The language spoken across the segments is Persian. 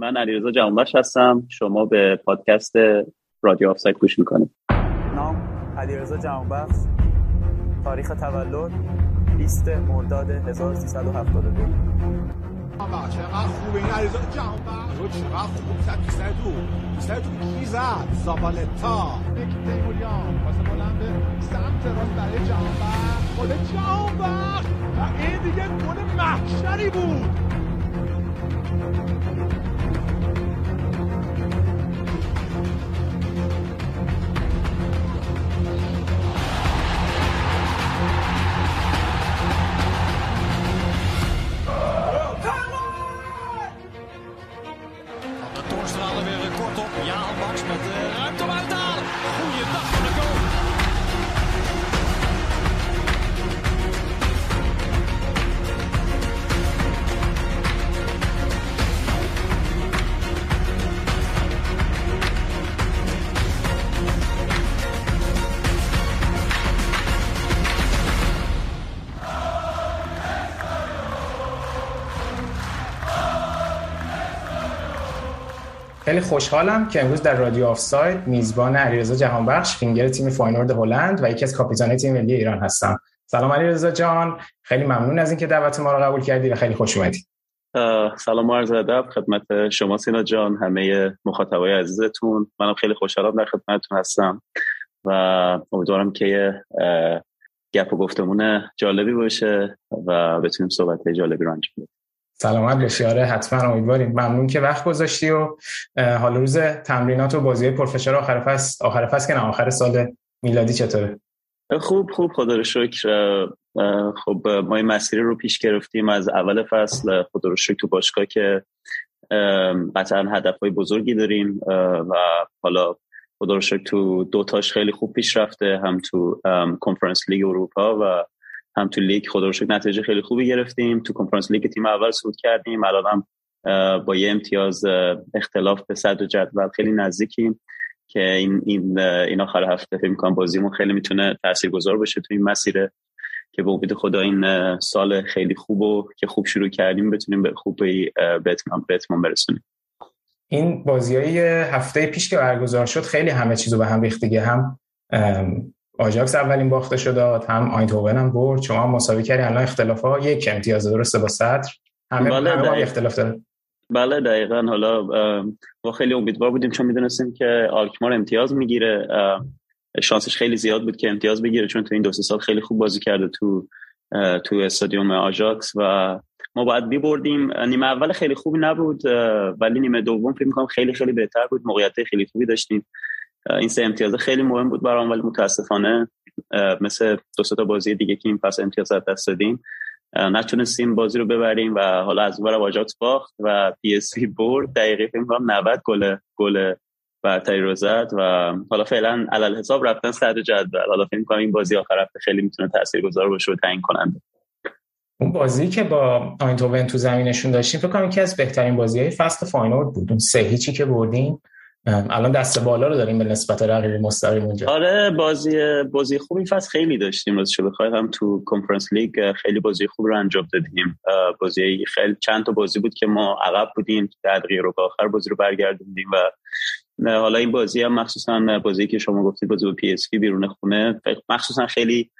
من علیرضا جوانبخش هستم. شما به پادکست رادیو آفساید گوش می‌کنید. نام علیرضا جوانبخش تاریخ تولد 20 مرداد 1372 چقدر خوبه این علیرضا جوانبخش رو چقدر خوب زد. تو سر تو تو سر تو کی زد؟ زابالتا. تیموریان. واسه بلند سمت راست برای جوانبخش گل جوانبخش و این دیگه گل محشری بود. Ja, Max met خیلی خوشحالم که امروز در رادیو آف ساید میزبان علیرضا جهانبخش فینگر تیم فاینورد هلند و یکی از کاپیتان تیم ملی ایران هستم. سلام علیرضا جان. خیلی ممنون از اینکه دعوت ما رو قبول کردی و خیلی خوش اومدی. سلام و عرض ادب خدمت شما سینا جان همه مخاطبای عزیزتون. منم خیلی خوشحالم در خدمتتون هستم و امیدوارم که گپ و گفتمون جالبی باشه و بتونیم صحبت جالبی رو انجام بدیم. سلامت باشی. آره حتما امیدواریم. ممنون که وقت گذاشتی و حال روز تمرینات و بازی پرفشار آخر فصل آخر فصل که نه آخر سال میلادی چطوره؟ خوب خوب. خدا رو شکر. خب ما این مسیری رو پیش گرفتیم از اول فصل. خدا رو شکر تو باشگاه که قطعا هدف های بزرگی داریم. و حالا خدا رو شکر تو دوتاش خیلی خوب پیش رفته هم تو کنفرانس لیگ اروپا و هم تو لیگ خدا رو شکر نتیجه خیلی خوبی گرفتیم. تو کنفرانس لیگ تیم اول صعود کردیم. الان هم با یه امتیاز اختلاف به صدر جدول خیلی نزدیکیم که این این این آخر هفته فکر می‌کنم بازیمون خیلی می‌تونه تاثیرگذار باشه تو این مسیر که به امید خدا این سال خیلی خوب و که خوب شروع کردیم بتونیم به خوب به اتمام برسونیم. این بازی های هفته پیش که برگزار شد خیلی همه چیزو به هم ریخت دیگه. هم آژاکس اولین باخته شد هم آینتوون هم برد. شما هم مساوی کردی. الان اختلاف ها یک امتیاز درسته با صدر. همه, بله همه اختلاف داره بله دقیقا. حالا ما خیلی امیدوار بودیم چون می‌دونستیم که آلکمار امتیاز می‌گیره. شانسش خیلی زیاد بود که امتیاز بگیره چون تو این دو سه سال خیلی خوب بازی کرده تو تو استادیوم آژاکس و ما باید بردیم نیمه اول خیلی خوبی نبود ولی نیمه دوم فکر می‌کنم خیلی خیلی بهتر بود. موقعیت خیلی خوبی داشتیم. این سه امتیاز خیلی مهم بود برام ولی متاسفانه مثل دو تا بازی دیگه که این پس امتیاز دست دادیم نتونستیم بازی رو ببریم و حالا از اون آژاکس باخت و پی اس وی برد. دقیقه فکر کنم 90 گل گل برتری رو زد و حالا فعلا علی‌الحساب رفتن صدر جدول. حالا فکر کنم این بازی آخر هفته خیلی می‌تونه تاثیرگذار باشه و تعیین کننده. اون بازی که با آینتوون تو زمینشون داشتیم فکر کنم یکی از بهترین بازی های فصل فاینورد بود. اون سه هیچی که بردیم الان دست بالا رو داریم به نسبت رقیب مستقیم اونجا. آره بازی بازی خوبی. فصل خیلی داشتیم راستش بخوای. هم تو کنفرانس لیگ خیلی بازی خوب رو انجام دادیم. بازی خیلی چند تا بازی بود که ما عقب بودیم. در دقیقه رو آخر بازی رو برگردوندیم و حالا این بازی هم مخصوصا بازی که شما گفتید بازی با پی اس وی بیرون خونه مخصوصا خیلی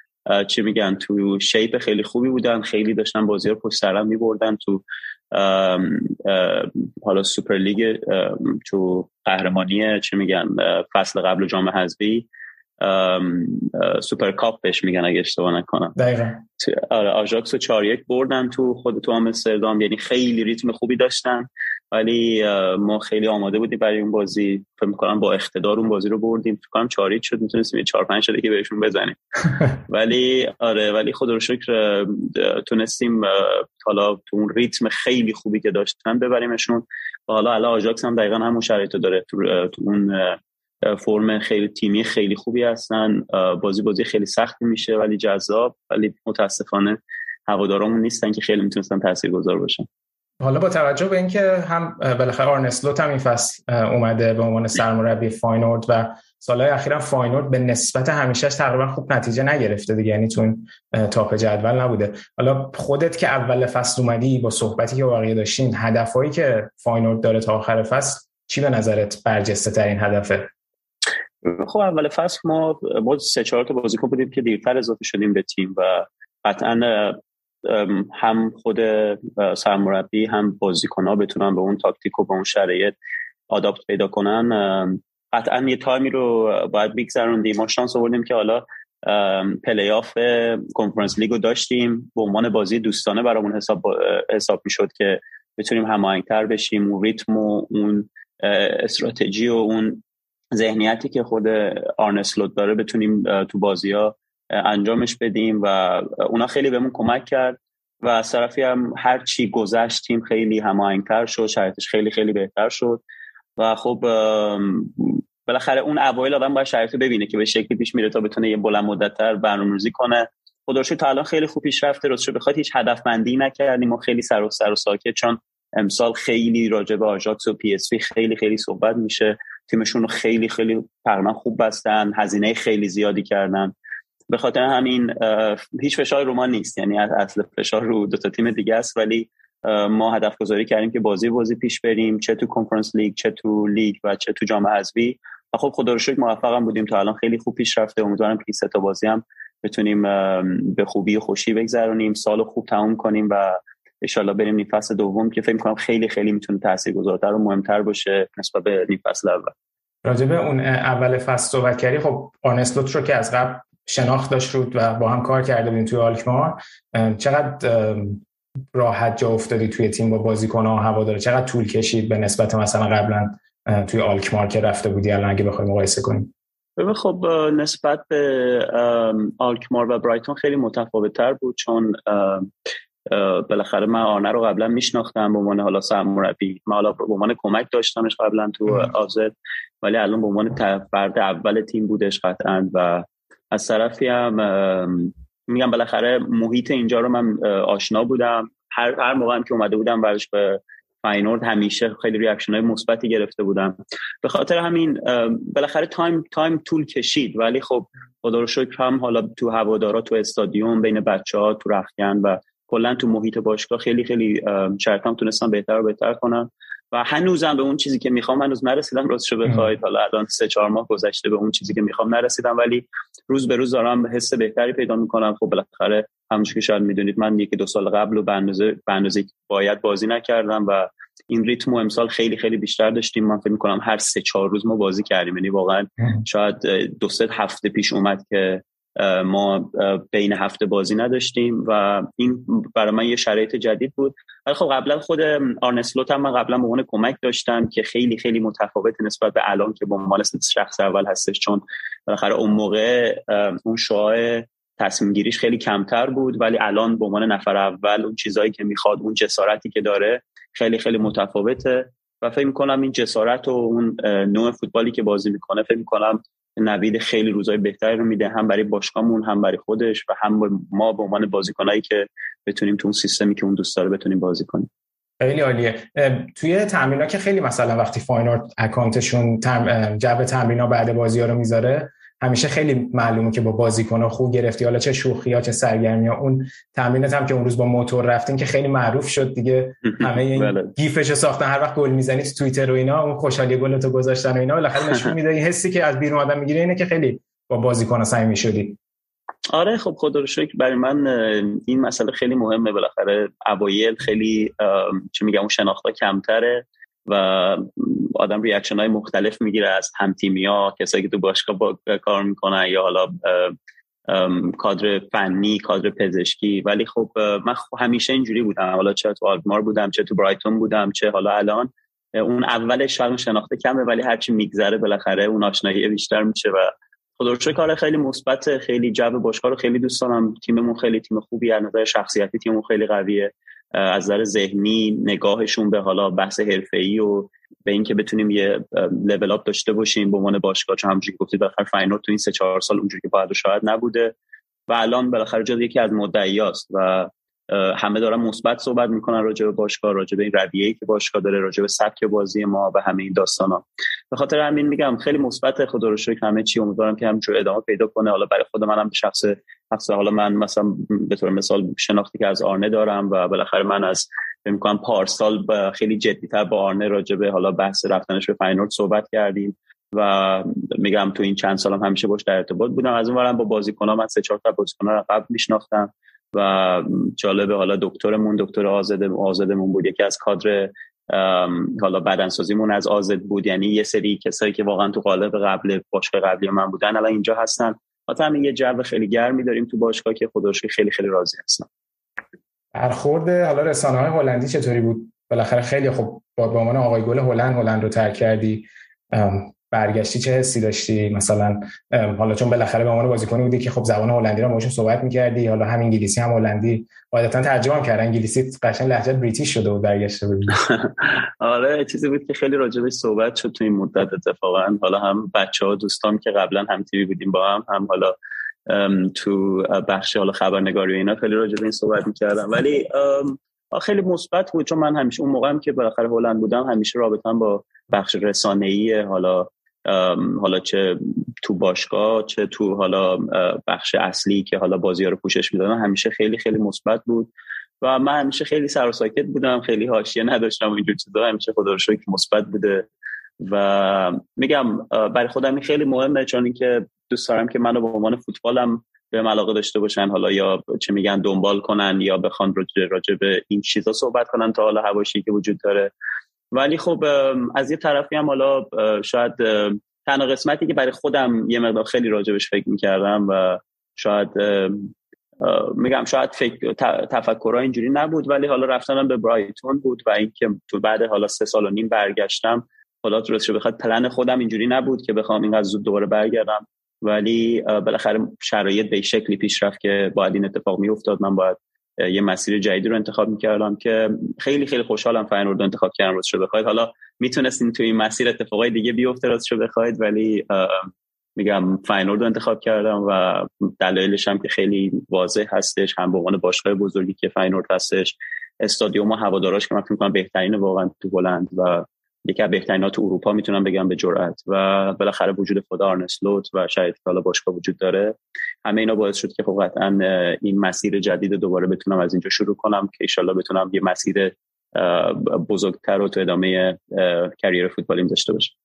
چی میگن تو shape خیلی خوبی بودن. خیلی داشتن بازی رو پشت سر هم میبردن تو حالا سوپر لیگ تو قهرمانی چی میگن فصل قبل جام حذفی سوپر کاپ بهش میگن اگه اشتباه نکنم. دقیقا. آره آژاکس رو 4 یک بردن تو خود تو آمستردام یعنی خیلی ریتم خوبی داشتن. ولی ما خیلی آماده بودیم برای اون بازی. فکر می‌کنم با اقتدار اون بازی رو بردیم. فکر کنم 4 شد. می‌تونستیم 4 5 شده که بهشون بزنیم. ولی آره ولی خدا رو شکر تونستیم حالا تو اون ریتم خیلی خوبی که داشتن ببریمشون. و حالا الان آژاکس هم دقیقا همون شرایط داره. تو, تو اون فرم خیلی تیمی خیلی خوبی هستن. بازی بازی خیلی سختی میشه ولی جذاب. ولی متاسفانه هوادارامون نیستن که خیلی می‌تونستن تاثیرگذار باشن. حالا با توجه به اینکه هم بالاخره آرنه اسلوت هم این فصل اومده به عنوان سرمربی فاینورد و سالهای اخیرا فاینورد به نسبت همیشه تقریبا خوب نتیجه نگرفته دیگه یعنی تو top جدول نبوده. حالا خودت که اول فصل اومدی با صحبتی که بقیه داشتین هدفهایی که فاینورد داره تا آخر فصل چی به نظرت برجسته ترین هدفه؟ خب اول فصل ما ما سه چهار تا بازیکن بودیم که دیرتر اضافه شدیم به تیم و قطعا هم خود سرمربی هم بازیکن ها بتونن به اون تاکتیک و به اون شرایط adapt پیدا کنن. قطعا یه تایمی رو باید بگذروندیم. ما شانس آوردیم که حالا پلی آف کنفرانس لیگو داشتیم. به عنوان بازی دوستانه برامون حساب حساب می‌شد که بتونیم هماهنگتر بشیم. اون ریتم و اون استراتژی و اون ذهنیتی که خود آرنه اسلوت داره بتونیم تو بازی ها انجامش بدیم و اونا خیلی بهمون کمک کرد و از طرفی هم هر چی گذشتیم خیلی هماهنگتر شد شرایطش خیلی خیلی بهتر شد و خب بالاخره اون اوایل آدم باید شرایط ببینه که به شکلی پیش میره تا بتونه یه بلند مدتتر برنامه‌ریزی کنه. خدا تا الان خیلی خوب پیش رفته راستش بخواید هیچ هدفمندی نکردیم و خیلی سر و سر و ساکت چون امسال خیلی راجع به آژاکس و پی اس خیلی خیلی صحبت میشه. تیمشون رو خیلی خیلی تقریبا خوب بستن هزینه خیلی زیادی کردن. به خاطر همین هیچ فشار رو ما نیست. یعنی اصل فشار رو دو تا تیم دیگه است ولی ما هدف گذاری کردیم که بازی بازی پیش بریم چه تو کنفرانس لیگ چه تو لیگ و چه تو جام حذفی. و خب خدا رو شکر موفقم بودیم. تا الان خیلی خوب پیش رفته. امیدوارم که سه تا بازی هم بتونیم به خوبی خوشی بگذرونیم. سال خوب تموم کنیم و انشالله بریم نیم فصل دوم که فکر کنم خیلی خیلی می‌تونه تاثیرگذارتر و مهمتر باشه نسبت به نیم فصل اول. راجبه اون اول فصل صحبت کردی خب آنسلوت رو که از قبل شناخت داشت رو و با هم کار کرده بودیم توی آلکمار. چقدر راحت جا افتادی توی تیم با بازیکن ها و هواداره چقدر طول کشید به نسبت مثلا قبلا توی آلکمار که رفته بودی؟ الان اگه بخوایم مقایسه کنیم. خب نسبت به آلکمار و برایتون خیلی متفاوت تر بود چون بالاخره من آرنر رو قبلا میشناختم به عنوان حالا سرمربی. من حالا به عنوان کمک داشتمش قبلا تو آزد ولی الان به عنوان فرد اول تیم بودش قطعا و از طرفی هم میگم بالاخره محیط اینجا رو من آشنا بودم. هر هر موقع که اومده بودم برش به فاینورد همیشه خیلی reaction های مثبتی گرفته بودم. به خاطر همین بالاخره تایم تایم طول کشید. ولی خب خدا رو شکر هم حالا تو هوادارا تو استادیوم بین بچه ها تو رخکن و کلا تو محیط باشگاه خیلی خیلی شرایطم تونستم بهتر و بهتر کنم و هنوزم به اون چیزی که می‌خوام هنوز نرسیدم راستشو بخواید. حالا الان سه چهار ماه گذشته به اون چیزی که می‌خوام نرسیدم ولی روز به روز دارم حس بهتری پیدا می‌کنم. خب بالاخره همونش که شاید می‌دونید من یکی دو سال قبل و به اندازه باید بازی نکردم و این ریتم امسال خیلی خیلی بیشتر داشتیم. من فکر می‌کنم هر سه چهار روز ما بازی کردیم. یعنی واقعا شاید دو سه هفته پیش اومد که ما بین هفته بازی نداشتیم و این برای من یه شرایط جدید بود. ولی خب قبلا خود آرنسلوت هم من قبلا به عنوان کمک داشتم که خیلی خیلی متفاوت نسبت به الان که به عنوان شخص اول هستش. چون بالاخره اون موقع اون شعاع تصمیم گیریش خیلی کمتر بود ولی الان به عنوان نفر اول اون چیزایی که می‌خواد اون جسارتی که داره خیلی خیلی متفاوته. و فکر می‌کنم این جسارت و اون نوع فوتبالی که بازی می‌کنه فکر می‌کنم نوید خیلی روزای بهتری رو میده هم برای باشگاهمون هم برای خودش و هم ما به عنوان بازیکنایی که بتونیم تو اون سیستمی که اون دوست داره بتونیم بازی کنیم. خیلی عالیه. توی تمرینا که خیلی مثلا وقتی فاینارد اکانتشون تم... جو تمرینا بعد بازی ها رو می‌ذاره همیشه خیلی معلومه که با بازیکن خوب گرفتی. حالا چه شوخی ها چه سرگرمی ها. اون تمرینت هم که اون روز با موتور رفتین که خیلی معروف شد دیگه. همه این بله. گیفش ساختن هر وقت گل می‌زنی تو توییتر و اینا اون خوشحالی گلتو گذاشتن و اینا بالاخره نشون میده. این حسی که از بیرون آدم می‌گیره اینه که خیلی با بازیکن صمیمی شدی آره خب خدا رو شکر. برای من این مسئله خیلی مهمه. بالاخره اوایل خیلی چه میگم اون شناختا کمتره و آدم reaction های مختلف می‌گیره از هم تیمی ها کسایی که تو باشگاه با هم کار می‌کنن یا حالا کادر فنی کادر پزشکی. ولی خب من همیشه اینجوری بودم. حالا چه تو آلکمار بودم چه تو برایتون بودم چه حالا الان. اون اولش شاید شناخته کمه ولی هرچی میگذره بالاخره اون آشنایی بیشتر میشه و خدا کار خیلی مثبت خیلی جو باشگاه رو خیلی دوست دارم. تیممون خیلی تیم خوبی از نظر شخصیتی تیممون خیلی قویه. از نظر ذهنی نگاهشون به حالا بحث حرفه‌ای و به اینکه بتونیم یه لول اپ داشته باشیم به عنوان باشگاه. چون همونجوری گفتید بالاخره فاینورد تو این سه چهار سال اونجوری که باید شاید نبوده. و الان بالاخره جز یکی از مدعیاست و همه دارن مثبت صحبت می‌کنن راجع به باشگاه راجع به این رویه‌ای که باشگاه داره راجع به سبک بازی ما و همه این داستانا. به خاطر همین میگم خیلی مثبت خدا رو شکر همه چی. امیدوارم که همینجور ادامه پیدا کنه. حالا برای خود منم به شخص حالا من مثلا به طور مثال شناختی که از آرنه دارم و بالاخره من از می‌کنم پارسال خیلی جدیتر با آرنه راجع به حالا بحث رفتنش به فاینورد صحبت کردیم و میگم تو این چند سالم همیشه باش در ارتباط بودم. از اون با بازیکن‌ها من سه چهار تا بازیکن‌ها رو قبل میشناختم و جالبه حالا دکترمون دکتر آزاده آزادمون بود. یکی از کادر حالا بدنسازیمون از آزاد بود. یعنی یه سری کسایی که واقعا تو قالب قبل باشگاه قبلی من بودن الان اینجا هستن. حتی همین یه جو خیلی گرمی داریم تو باشگاه که خودش خیلی خیلی راضی هستم برخورد. حالا رسانه های هلندی چطوری بود؟ بالاخره خیلی خب با عنوان آقای گل هلند هلند رو ترک کردی. برگشتی چه حسی داشتی؟ مثلا حالا چون بالاخره به عنوان بازیکنی بودی که خب زبان هلندی رو باشون صحبت می‌کردی حالا هم انگلیسی هم هلندی قاعدتا ترجمه کردن انگلیسی قشنگ لهجه بریتیش شده و برگشته بود. آره چیزی بود که خیلی راجبش صحبت شد تو این مدت اتفاقا. حالا هم بچه ها دوستان که قبلا هم تیوی بودیم با هم هم حالا تو بخش حالا خبرنگاری و اینا. خیلی راجب این صحبت می‌کردم. ولی خیلی مثبت بود چون من همیشه اون موقعم که بالاخره هلند بودم همیشه رابطم با بخش رسانه‌ای حالا حالا چه تو باشگاه چه تو حالا بخش اصلی که حالا بازی ها رو پوشش می‌دادن همیشه خیلی خیلی مثبت بود. و من همیشه خیلی سر و ساکت بودم خیلی حاشیه نداشتم اینجور چیزا. همیشه خدا رو شکر مثبت بوده. و میگم برای خودم این خیلی مهمه چون اینکه دوست دارم که منو به عنوان فوتبالم به علاقه داشته باشن. حالا یا چه میگن دنبال کنن یا بخوان راجع به این چیزا صحبت کنن تا حالا هواشی که وجود داره. ولی خب از یه طرفی هم حالا شاید تنها قسمتی که برای خودم یه مقدار خیلی راجبش فکر می‌کردم و شاید میگم شاید فکر تفکرها اینجوری نبود ولی حالا رفتنم به برایتون بود و اینکه تو بعد حالا سه سال و نیم برگشتم. حالا درست بخواد پلن خودم اینجوری نبود که بخوام اینقدر زود دوباره برگردم. ولی بالاخره شرایط به شکلی پیش رفت که باید این اتفاق میافتاد. من باید یه مسیر جدیدی رو انتخاب می‌کردم که خیلی خیلی خوشحالم فاینورد رو انتخاب کردم راستش بخواید. حالا می‌تونستین توی این مسیر اتفاقای دیگه بیفته راستش بخواید ولی میگم فاینورد رو انتخاب کردم و دلایلش هم که خیلی واضح هستش هم به عنوان باشگاه بزرگی که فاینورد هستش. استادیوم و هواداراش که من فکر کنم بهترین واقعا تو هلند و یکی از بهترین اروپا می‌تونم بگم به جرأت و بالاخره وجود خدا آرنسلوت و شاید حالا باشگاه وجود داره. همه اینا باعث شد که خب قطعا این مسیر جدید دوباره بتونم از اینجا شروع کنم که ایشالله بتونم یه مسیر بزرگتر رو تو ادامه کریر فوتبالیم داشته باشم.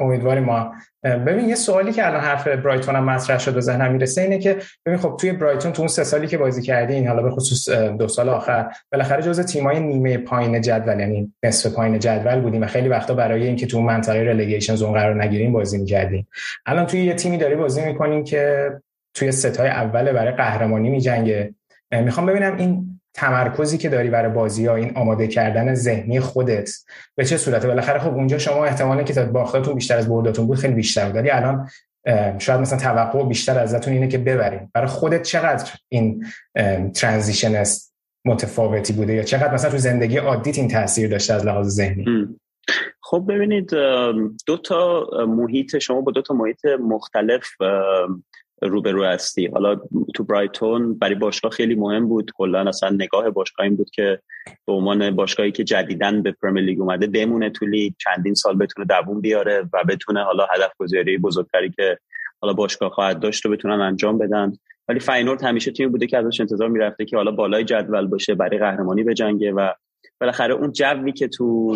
امیدواریم ما. ببین یه سوالی که الان حرف برایتون هم مطرح شد و ذهنم می‌رسه اینه که ببین خب توی برایتون تو اون سه سالی که بازی کردین حالا به خصوص دو سال آخر بالاخره جزء تیمای نیمه پایین جدول یعنی نصف پایین جدول بودیم و خیلی وقتا برای اینکه تو منطقه رلیگیشن زون قرار نگیریم بازی می‌کردیم الان توی یه تیمی داری بازی می‌کنین که توی ستای اول برای قهرمانی می‌جنگه. می‌خوام ببینم این تمرکزی که داری برای بازی ها این آماده کردن ذهنی خودت. به چه صورته؟ بالاخره خب اونجا شما احتمالی که باختتون بیشتر از برداتون بود خیلی بیشتر بود. الان شاید مثلا توقع بیشتر ازتون اینه که ببرین. برای خودت چقدر این ترانزیشن متفاوتی بوده؟ یا چقدر مثلا تو زندگی عادیت این تاثیر داشته از لحاظ ذهنی؟ خب ببینید دو تا محیط شما با دو تا محیط مختلف روبرو هستی. حالا تو برایتون برای باشگاه خیلی مهم بود. کلا اصلا نگاه باشگاه این بود که به عنوان باشگاهی که جدیدن به پرمیر لیگ اومده بمونه تو لیگ چندین سال بتونه دووم بیاره و بتونه حالا هدف گذاری بزرگتری که حالا باشگاه خواهد داشت رو بتونن انجام بدن. ولی فاینورد همیشه تیمی بوده که ازش انتظار می‌رفته که حالا بالای جدول باشه برای قهرمانی بجنگه و بالاخره اون جوی که تو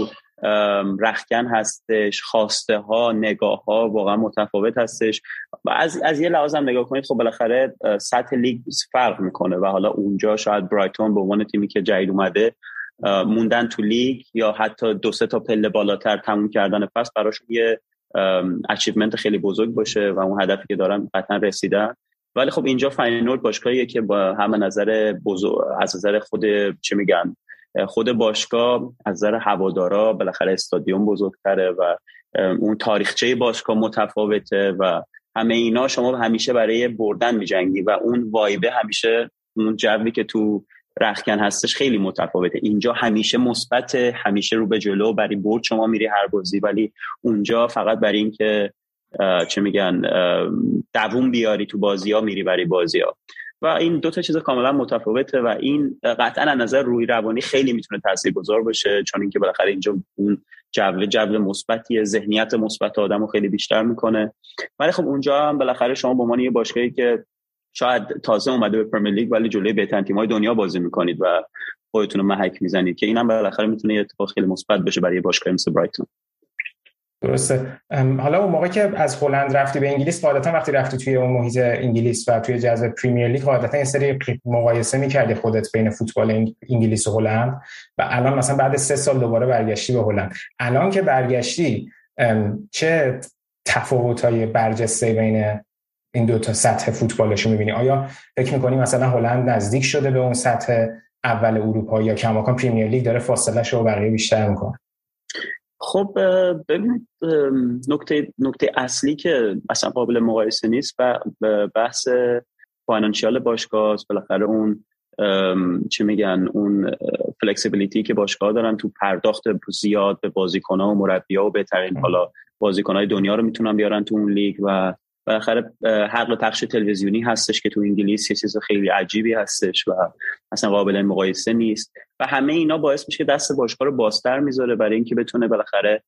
رخکن هستش خواسته ها نگاه ها واقعا متفاوت هستش. و از, از یه لحاظ هم نگاه کنید خب بالاخره سطح لیگ فرق می‌کنه و حالا اونجا شاید برایتون به عنوان تیمی که جدید اومده موندن تو لیگ یا حتی دو سه تا پله بالاتر تموم کردن پس براشون یه achievement خیلی بزرگ باشه و اون هدفی که دارن قطعا رسیدن. ولی خب اینجا فاینورد باشگاهیه که با همه نظر بزرگ از نظر خود چه میگن خود باشگاه از نظر هوادارا بالاخره استادیوم بزرگتره و اون تاریخچه باشگاه متفاوته و همه اینا شما همیشه برای بردن میجنگی و اون وایبه همیشه اون جوی که تو رخکن هستش خیلی متفاوته. اینجا همیشه مثبت همیشه رو به جلو برای برد شما میری هر بازی. ولی اونجا فقط برای اینکه چه میگن دووم بیاری تو بازی ها میری برای بازی ها و این دو تا چیز کاملا متفاوته و این قطعا از نظر روی روانی خیلی می‌تونه تاثیرگذار باشه چون اینکه بالاخره اینجا اون جو جو مثبتی ذهنیت مثبت آدمو خیلی بیشتر می‌کنه. ولی خب اونجا هم بالاخره شما به عنوان یه باشگاهی که شاید تازه اومده به پرمیر لیگ ولی جلوی بهترین تیم‌های دنیا بازی می‌کنید و خودتون رو محک می‌زنید که اینم بالاخره می‌تونه یه اتفاق خیلی مثبت بشه برای باشگاه مثل برایتون. درسته. حالا اون موقع که از هلند رفتی به انگلیس قاعدتا وقتی رفتی توی اون محیط انگلیس و توی جذب پریمیر لیگ قاعدتا یه سری مقایسه می‌کردی خودت بین فوتبال انگلیس و هلند. و الان مثلا بعد سه سال دوباره برگشتی به هلند. الان که برگشتی چه تفاوت‌های برجسته بین این دو تا سطح فوتبالش می‌بینی؟ آیا فکر می‌کنی مثلا هلند نزدیک شده به اون سطح اول اروپا یا کماکان پریمیر لیگ داره فاصله شو بقیه بیشتر می‌کنه؟ خب ببینید نکته نکته اصلی که اصلا قابل مقایسه نیست و بحث financial باشگاه بالاخره اون چه میگن اون flexibility که باشگاه دارن تو پرداخت زیاد به بازیکن‌ها و مربی‌ها و بهترین حالا بازیکن‌های دنیا رو می‌تونن بیارن تو اون لیگ و بالاخره حق پخش تلویزیونی هستش که تو انگلیس یه چیز خیلی عجیبی هستش و اصلا قابل مقایسه نیست. و همه اینا باعث میشه که دست باشگاه رو بازتر می‌ذاره برای اینکه بتونه بالاخره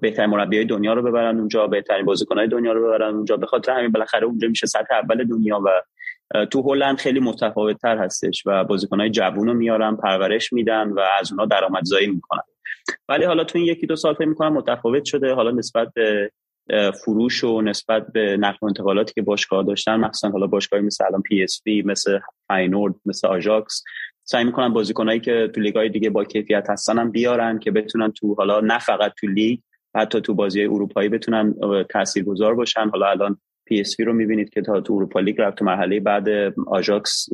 بهترین مربیای دنیا رو ببرن اونجا بهترین بازیکنهای دنیا رو ببرن اونجا. به خاطر همین بالاخره اونجا میشه سطح اول دنیا و تو هلند خیلی متفاوت تر هستش و بازیکنهای جوون رو میارن پرورش میدن و از اونها درآمدزایی می‌کنن. ولی حالا تو این یکی دو سال فکر می‌کنم متفاوت شده. حالا نسبت به فروش و نسبت به نقل انتقالاتی که باشگاه داشتن مخصوصا حالا باشگاهی مثل الان پی اس وی مثل فاینورد مثل آژاکس سعی می‌کنن بازیکنایی که تو لیگ‌های دیگه با کیفیت هستن هم بیارن که بتونن تو حالا نه فقط تو لیگ حتی تو بازی اروپایی بتونن تاثیرگذار باشن. حالا الان پی اس رو می‌بینید که تا تو اروپا لیگ رفت مرحله بعد آژاکس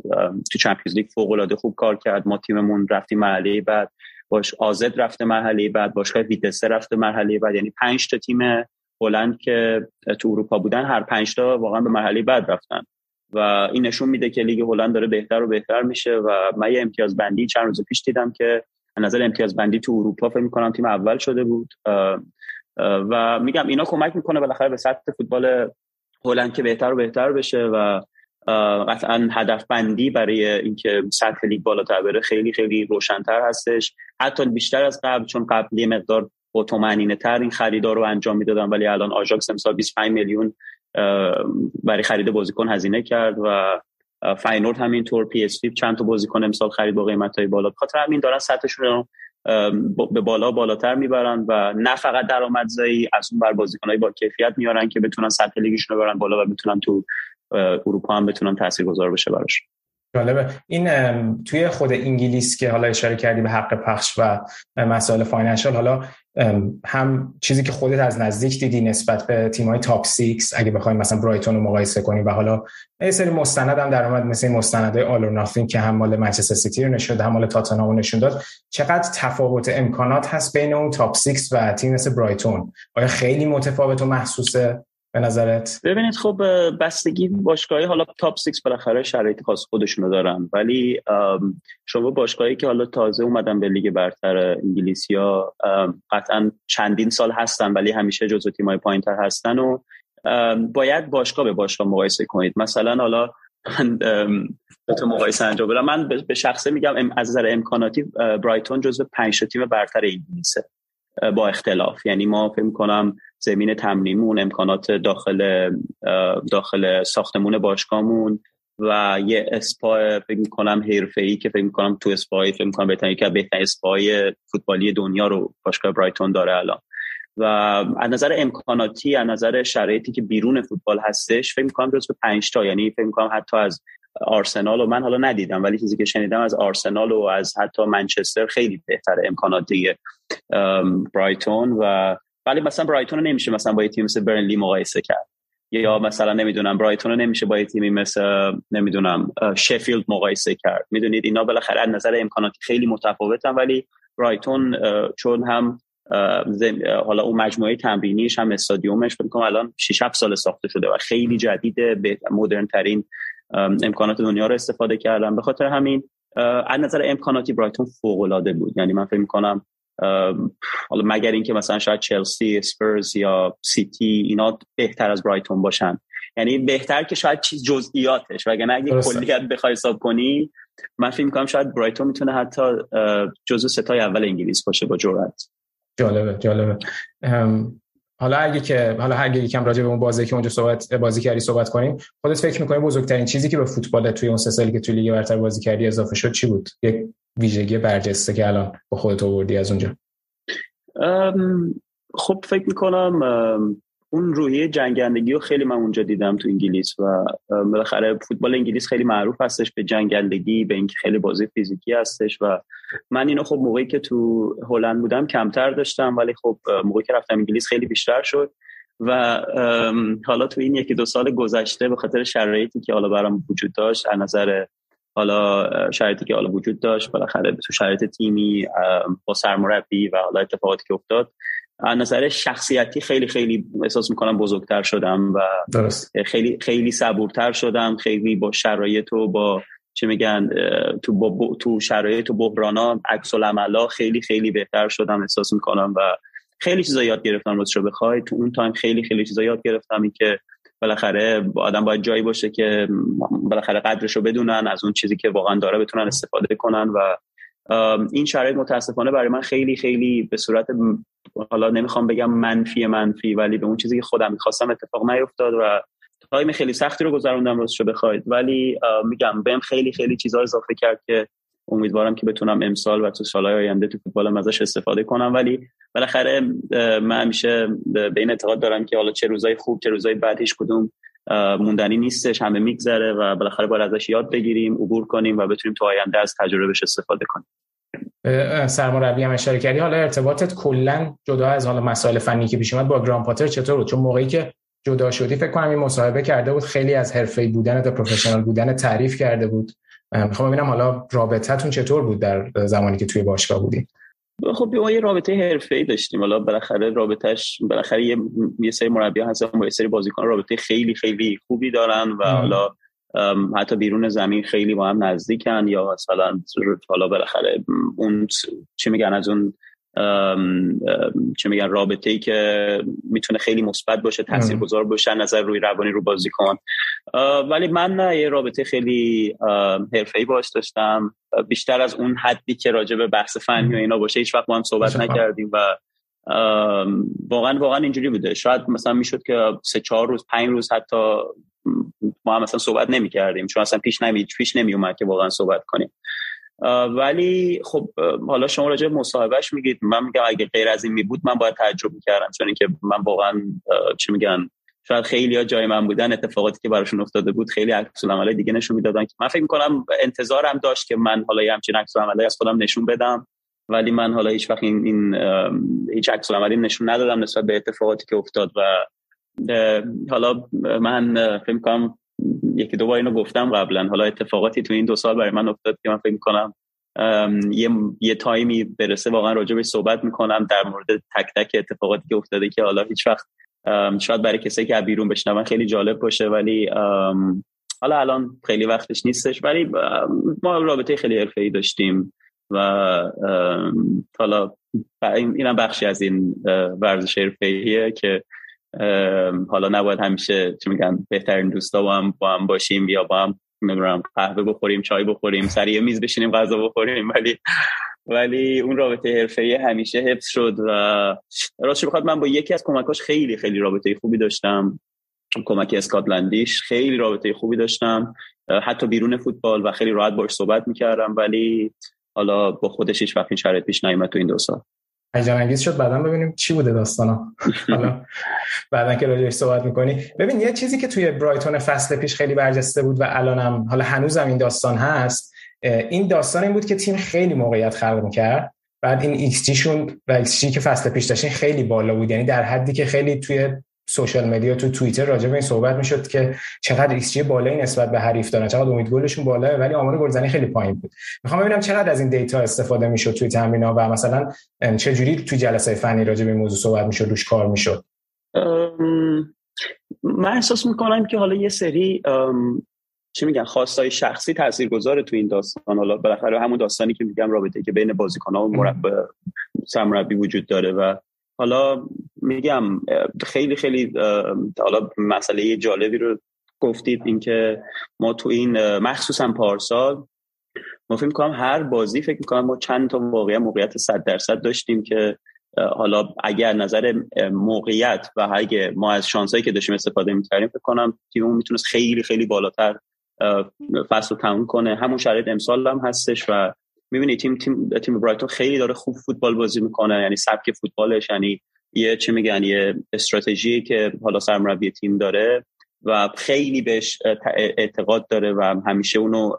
تو Champions League فوق العاده خوب کار کرد. ما تیممون رفتیم مرحله بعد باش آزد رفته مرحله بعد باشگاه ویتسه رفته مرحله بعد. یعنی 5 تا تیم هلند که تو اروپا بودن هر پنج تا واقعا به مرحله بعد رفتن. و این نشون میده که لیگ هلند داره بهتر و بهتر میشه و من یه امتیاز بندی چند روز پیش دیدم که نظر امتیاز بندی تو اروپا فکر می‌کنم تیم اول شده بود. و میگم اینا کمک می‌کنه بالاخره به سطح فوتبال هلند که بهتر و بهتر بشه و قطعا هدف بندی برای اینکه سطح لیگ بالاتر بره خیلی خیلی روشنتر هستش. حتی بیشتر از قبل چون قبل یه مقدار طمأنینه تر این خریدا رو انجام می‌دادن ولی الان آژاکس امسال 25 میلیون برای خرید بازیکن هزینه کرد و فاینورد همینطور پی اس چند تا بازیکن امسال خرید با قیمت های بالا خاطر همین دارن سطحشون رو به بالا بالاتر می‌برن و نه فقط درآمدزایی از اون بر بازیکنای با کیفیت میارن که بتونن سطح لیگشون رو ببرن بالا و بتونن تو اروپا هم بتونن تاثیرگذار بشه براش. جالبه. این توی خود انگلیس که حالا اشاره کردی به حق پخش و مسائل financial حالا هم چیزی که خودت از نزدیک دیدی نسبت به های top six اگه بخوایم مثلا برایتون رو مقایسه کنیم و حالا یه سری مستند هم در اومد مثل مستندهای All or Nothing که هم مال منچستر سیتی رو نشون هم مال تاتنهام نشون داد. چقدر تفاوت امکانات هست بین اون تاپ 6 و تیم مثل برایتون؟ آیا خیلی متفاوت و محسوسه؟ به نظرت؟ ببینید خب بستگی باشگاهی حالا تاپ 6 بالاخره شرایط خاص خودشونو دارن. ولی شما باشگاهی که حالا تازه اومدن به لیگ برتر انگلیسی ها قطعا چندین سال هستن ولی همیشه جزو تیمای پایینتر هستن و باید باشگاه به باشگاه مقایسه کنید. مثلا حالا من تو مقایسه انجام بدم. من به شخصه میگم از نظر امکاناتی برایتون جزو 5 تیم برتر انگلیسه. با اختلاف. یعنی ما فکر کنم زمین تمرینمون امکانات داخل داخل ساختمون باشگاهمون و یه اسپا فکر می‌کنم ای که فکر می‌کنم تو اسپای فکر می‌کنم بهترین که بهترین اسپای فوتبالی دنیا رو باشگاه برایتون داره الان. و از نظر امکاناتی از نظر شرایطی که بیرون فوتبال هستش فکر می‌کنم جز به 5 تا یعنی فکر می‌کنم حتی از آرسنال و من حالا ندیدم ولی چیزی که شنیدم از آرسنال و از حتی منچستر خیلی بهتر امکاناتی برایتون و ولی مثلا برایتون رو نمیشه مثلا با یه تیم مثل برنلی مقایسه کرد. یا مثلا نمی‌دونم برایتون رو نمیشه با یه تیمی مثل نمی‌دونم شفیلد مقایسه کرد. می‌دونید اینا بالاخره از نظر امکاناتی خیلی متفاوتن ولی برایتون چون هم حالا اون مجموعه تمرینیش هم استادیومش فکر الان 6 7 سال ساخته شده و خیلی جدیده به مدرن ترین امکانات دنیا رو استفاده کردن به خاطر همین از نظر امکاناتی برایتون فوق العاده بود. یعنی من فکر می‌کنم حالا مگر اینکه مثلا شاید چلسی اسپرز یا سیتی اینا بهتر از برایتون باشن. یعنی بهتر که شاید چیز جزئیاتش. وگرنه اگه کلیت بخوای حساب کنی من فکر می‌کنم شاید برایتون می‌تونه حتی جزو ستای اول انگلیس باشه با جرأت. جالبه جالبه. حالا اگه که حالا اگه یکم راجع به اون بازی که اونجا صحبت بازی کردی صحبت کنیم خودت فکر می‌کنی بزرگترین چیزی که به فوتبال توی اون سه سالی که توی لیگ برتر بازی کردی اضافه شد چی بود؟ یک ویژگی برجسته که الان با خودت آوردی از اونجا. خب فکر می‌کنم اون روحیه جنگندگی رو خیلی من اونجا دیدم تو انگلیس و بالاخره فوتبال انگلیس خیلی معروف هستش به جنگندگی به اینکه خیلی بازی فیزیکی هستش و من اینو خب موقعی که تو هلند بودم کمتر داشتم ولی خب موقعی که رفتم انگلیس خیلی بیشتر شد و حالا تو این یکی دو سال گذشته به خاطر شرایطی که حالا برام وجود داشت از نظر حالا شرایطی که حالا وجود داشت بالاخره تو شرایط تیمی با سرمربی و حالا اتفاقاتی که افتاد از نظر شخصیتی خیلی خیلی احساس می‌کنم بزرگتر شدم و درست. خیلی خیلی صبورتر شدم خیلی با شرایط و با چه میگن تو با تو شرایط و بحرانا عکس العملا خیلی خیلی بهتر شدم احساس می‌کنم و خیلی چیزا یاد گرفتم رو بخوای تو اون تایم خیلی خیلی چیزا یاد گرفتم این که بالاخره آدم باید جایی باشه که بالاخره قدرش رو بدونن از اون چیزی که واقعا داره بتونن استفاده کنن و این شرایط متاسفانه برای من خیلی خیلی به صورت حالا نمی‌خوام بگم منفی منفی ولی به اون چیزی که خودم می‌خواستم اتفاق نیفتاد و تایم خیلی سختی رو گذروندم راستشو بخواید ولی میگم بهم خیلی خیلی چیزا اضافه کرد که امیدوارم که بتونم امسال و تو سالهای آینده تو فوتبالم ازش استفاده کنم. ولی بالاخره من همیشه به این اعتقاد دارم که حالا چه روزای خوب چه روزای بد هیچ کدوم موندنی نیستش همه میگذره و بالاخره باید ازش یاد بگیریم عبور کنیم و بتونیم تو آینده از تجربهش استفاده کنیم. سرمربی هم اشاره کردی. حالا ارتباطت کلا جدا از حالا مسائل فنی که پیش اومد با گرام پاتر چطور بود؟ چون موقعی که جدا شدی فکر کنم این مصاحبه کرده بود خیلی از حرفه‌ای بودن تا پروفشنال بودن تعریف کرده بود. می‌خوام ببینم حالا رابطتون چطور بود در زمانی که توی باشگاه بودی؟ خب ما یه رابطه حرفه‌ای داشتیم. حالا بالاخره رابطش بالاخره یه, یه سری مربی هستن با یه سری بازیکن رابطه خیلی خیلی خوبی دارن و حالا حتی بیرون زمین خیلی با هم نزدیکن یا مثلا حالا بالاخره اون چی میگن؟ از اون چه میگن رابطه ای که می‌تونه خیلی مثبت باشه تاثیرگذار باشه نظر روی روانی رو بازیکن ولی من نه یه رابطه خیلی حرفه‌ای باش داشتم. بیشتر از اون حدی که راجع به بحث فنی و اینا باشه هیچ وقت با هم صحبت نکردیم و واقعا واقعا اینجوری بوده. شاید مثلا می‌شد که سه چهار روز پنج روز حتی ما هم مثلا صحبت نمی کردیم چون اصلا پیش نمی پیش نمی اومد که واقعا صحبت کنیم. ولی خب حالا شما راجع مصاحبهش میگید. من میگم اگه غیر از این می بود من باید تعجب می‌کردم. چون اینکه من واقعا چی میگن شاید خیلی ها جای من بودن اتفاقاتی که براشون افتاده بود خیلی عکس العمل دیگه نشون می‌دادن که من فکر می‌کنم انتظارم داشت که من حالا یه همچین عکس العملی از خودم نشون بدم. ولی من حالا هیچ وقت این, این هیچ عکس العملی نشون ندادم نسبت به اتفاقاتی که افتاد و حالا من فکر می‌کنم یکی دو بار اینو گفتم قبلا. حالا اتفاقاتی تو این دو سال برای من افتاد که من فکر می‌کنم یه یه تایمی برسه واقعا راجع به صحبت می‌کنم در مورد تک تک اتفاقاتی که افتاده که حالا هیچ وقت شاید برای کسایی که بیرون بشنون خیلی جالب باشه ولی حالا الان خیلی وقتش نیستش ولی ما رابطه خیلی حرفه‌ای داشتیم و حالا اینم بخشی از این ورزش حرفه‌ایه که حالا نباید همیشه چی میگن بهترین دوستا با هم با هم باشیم یا با هم نمی‌دونم قهوه بخوریم چای بخوریم سر یه میز بشینیم غذا بخوریم. ولی ولی اون رابطه حرفه همیشه حفظ شد و راستش بخواد من با یکی از کمکاش خیلی خیلی رابطه خوبی داشتم. کمک اسکاتلندیش خیلی رابطه خوبی داشتم. حتی بیرون فوتبال و خیلی راحت باش صحبت می‌کردم ولی حالا با خودش هیچ وقت این شرایط پیش نیومد تو این دو سال. هیجان انگیز شد. بعدا ببینیم چی بوده داستانا. حالا بعدا که راجعش صحبت می‌کنی. ببین یه چیزی که توی برایتون فصل پیش خیلی برجسته بود و الانم حالا هنوزم این داستان هست این داستان این بود که تیم خیلی موقعیت خلق می‌کرد. بعد این xG شون و xG که فصل پیش داشتین خیلی بالا بود. یعنی در حدی که خیلی توی social media تو توییتر راجع به این صحبت می‌شد که چقدر ایکس جی بالایی نسبت به حریف دارن چقدر امید گلشون بالاس ولی آمار گلزنی خیلی پایین بود. می‌خوام ببینم چقدر از این data استفاده می‌شد توی تمرین‌ها و مثلا چه جوری توی جلسه فنی راجع به این موضوع صحبت می‌شد روش کار می‌شد؟ من احساس می‌کنم که حالا یه سری چی میگن خواسته‌های شخصی تاثیرگذاره تو این داستان. حالا بالاخره همون داستانی که میگم رابطه که بین بازیکن‌ها و مربی سرمربی وجود داره و حالا میگم خیلی خیلی حالا مسئله جالبی رو گفتید اینکه ما تو این مخصوصا پارسال ما فکر می‌کنم هر بازی فکر می‌کنم ما چند تا واقعا موقعیت 100 درصد داشتیم که حالا اگر نظر موقعیت و اگه ما از شانسایی که داشتیم استفاده می‌کردیم فکر کنم تیممون می‌تونست خیلی خیلی بالاتر فصل رو تموم کنه. همون شرایط امسال هم هستش و می‌بینی تیم تیم تیم برایتون خیلی داره خوب فوتبال بازی می‌کنه یعنی سبک فوتبالش یعنی یه چه میگن یه استراتژی که حالا سرمربی تیم داره و خیلی بهش اعتقاد داره و همیشه اونو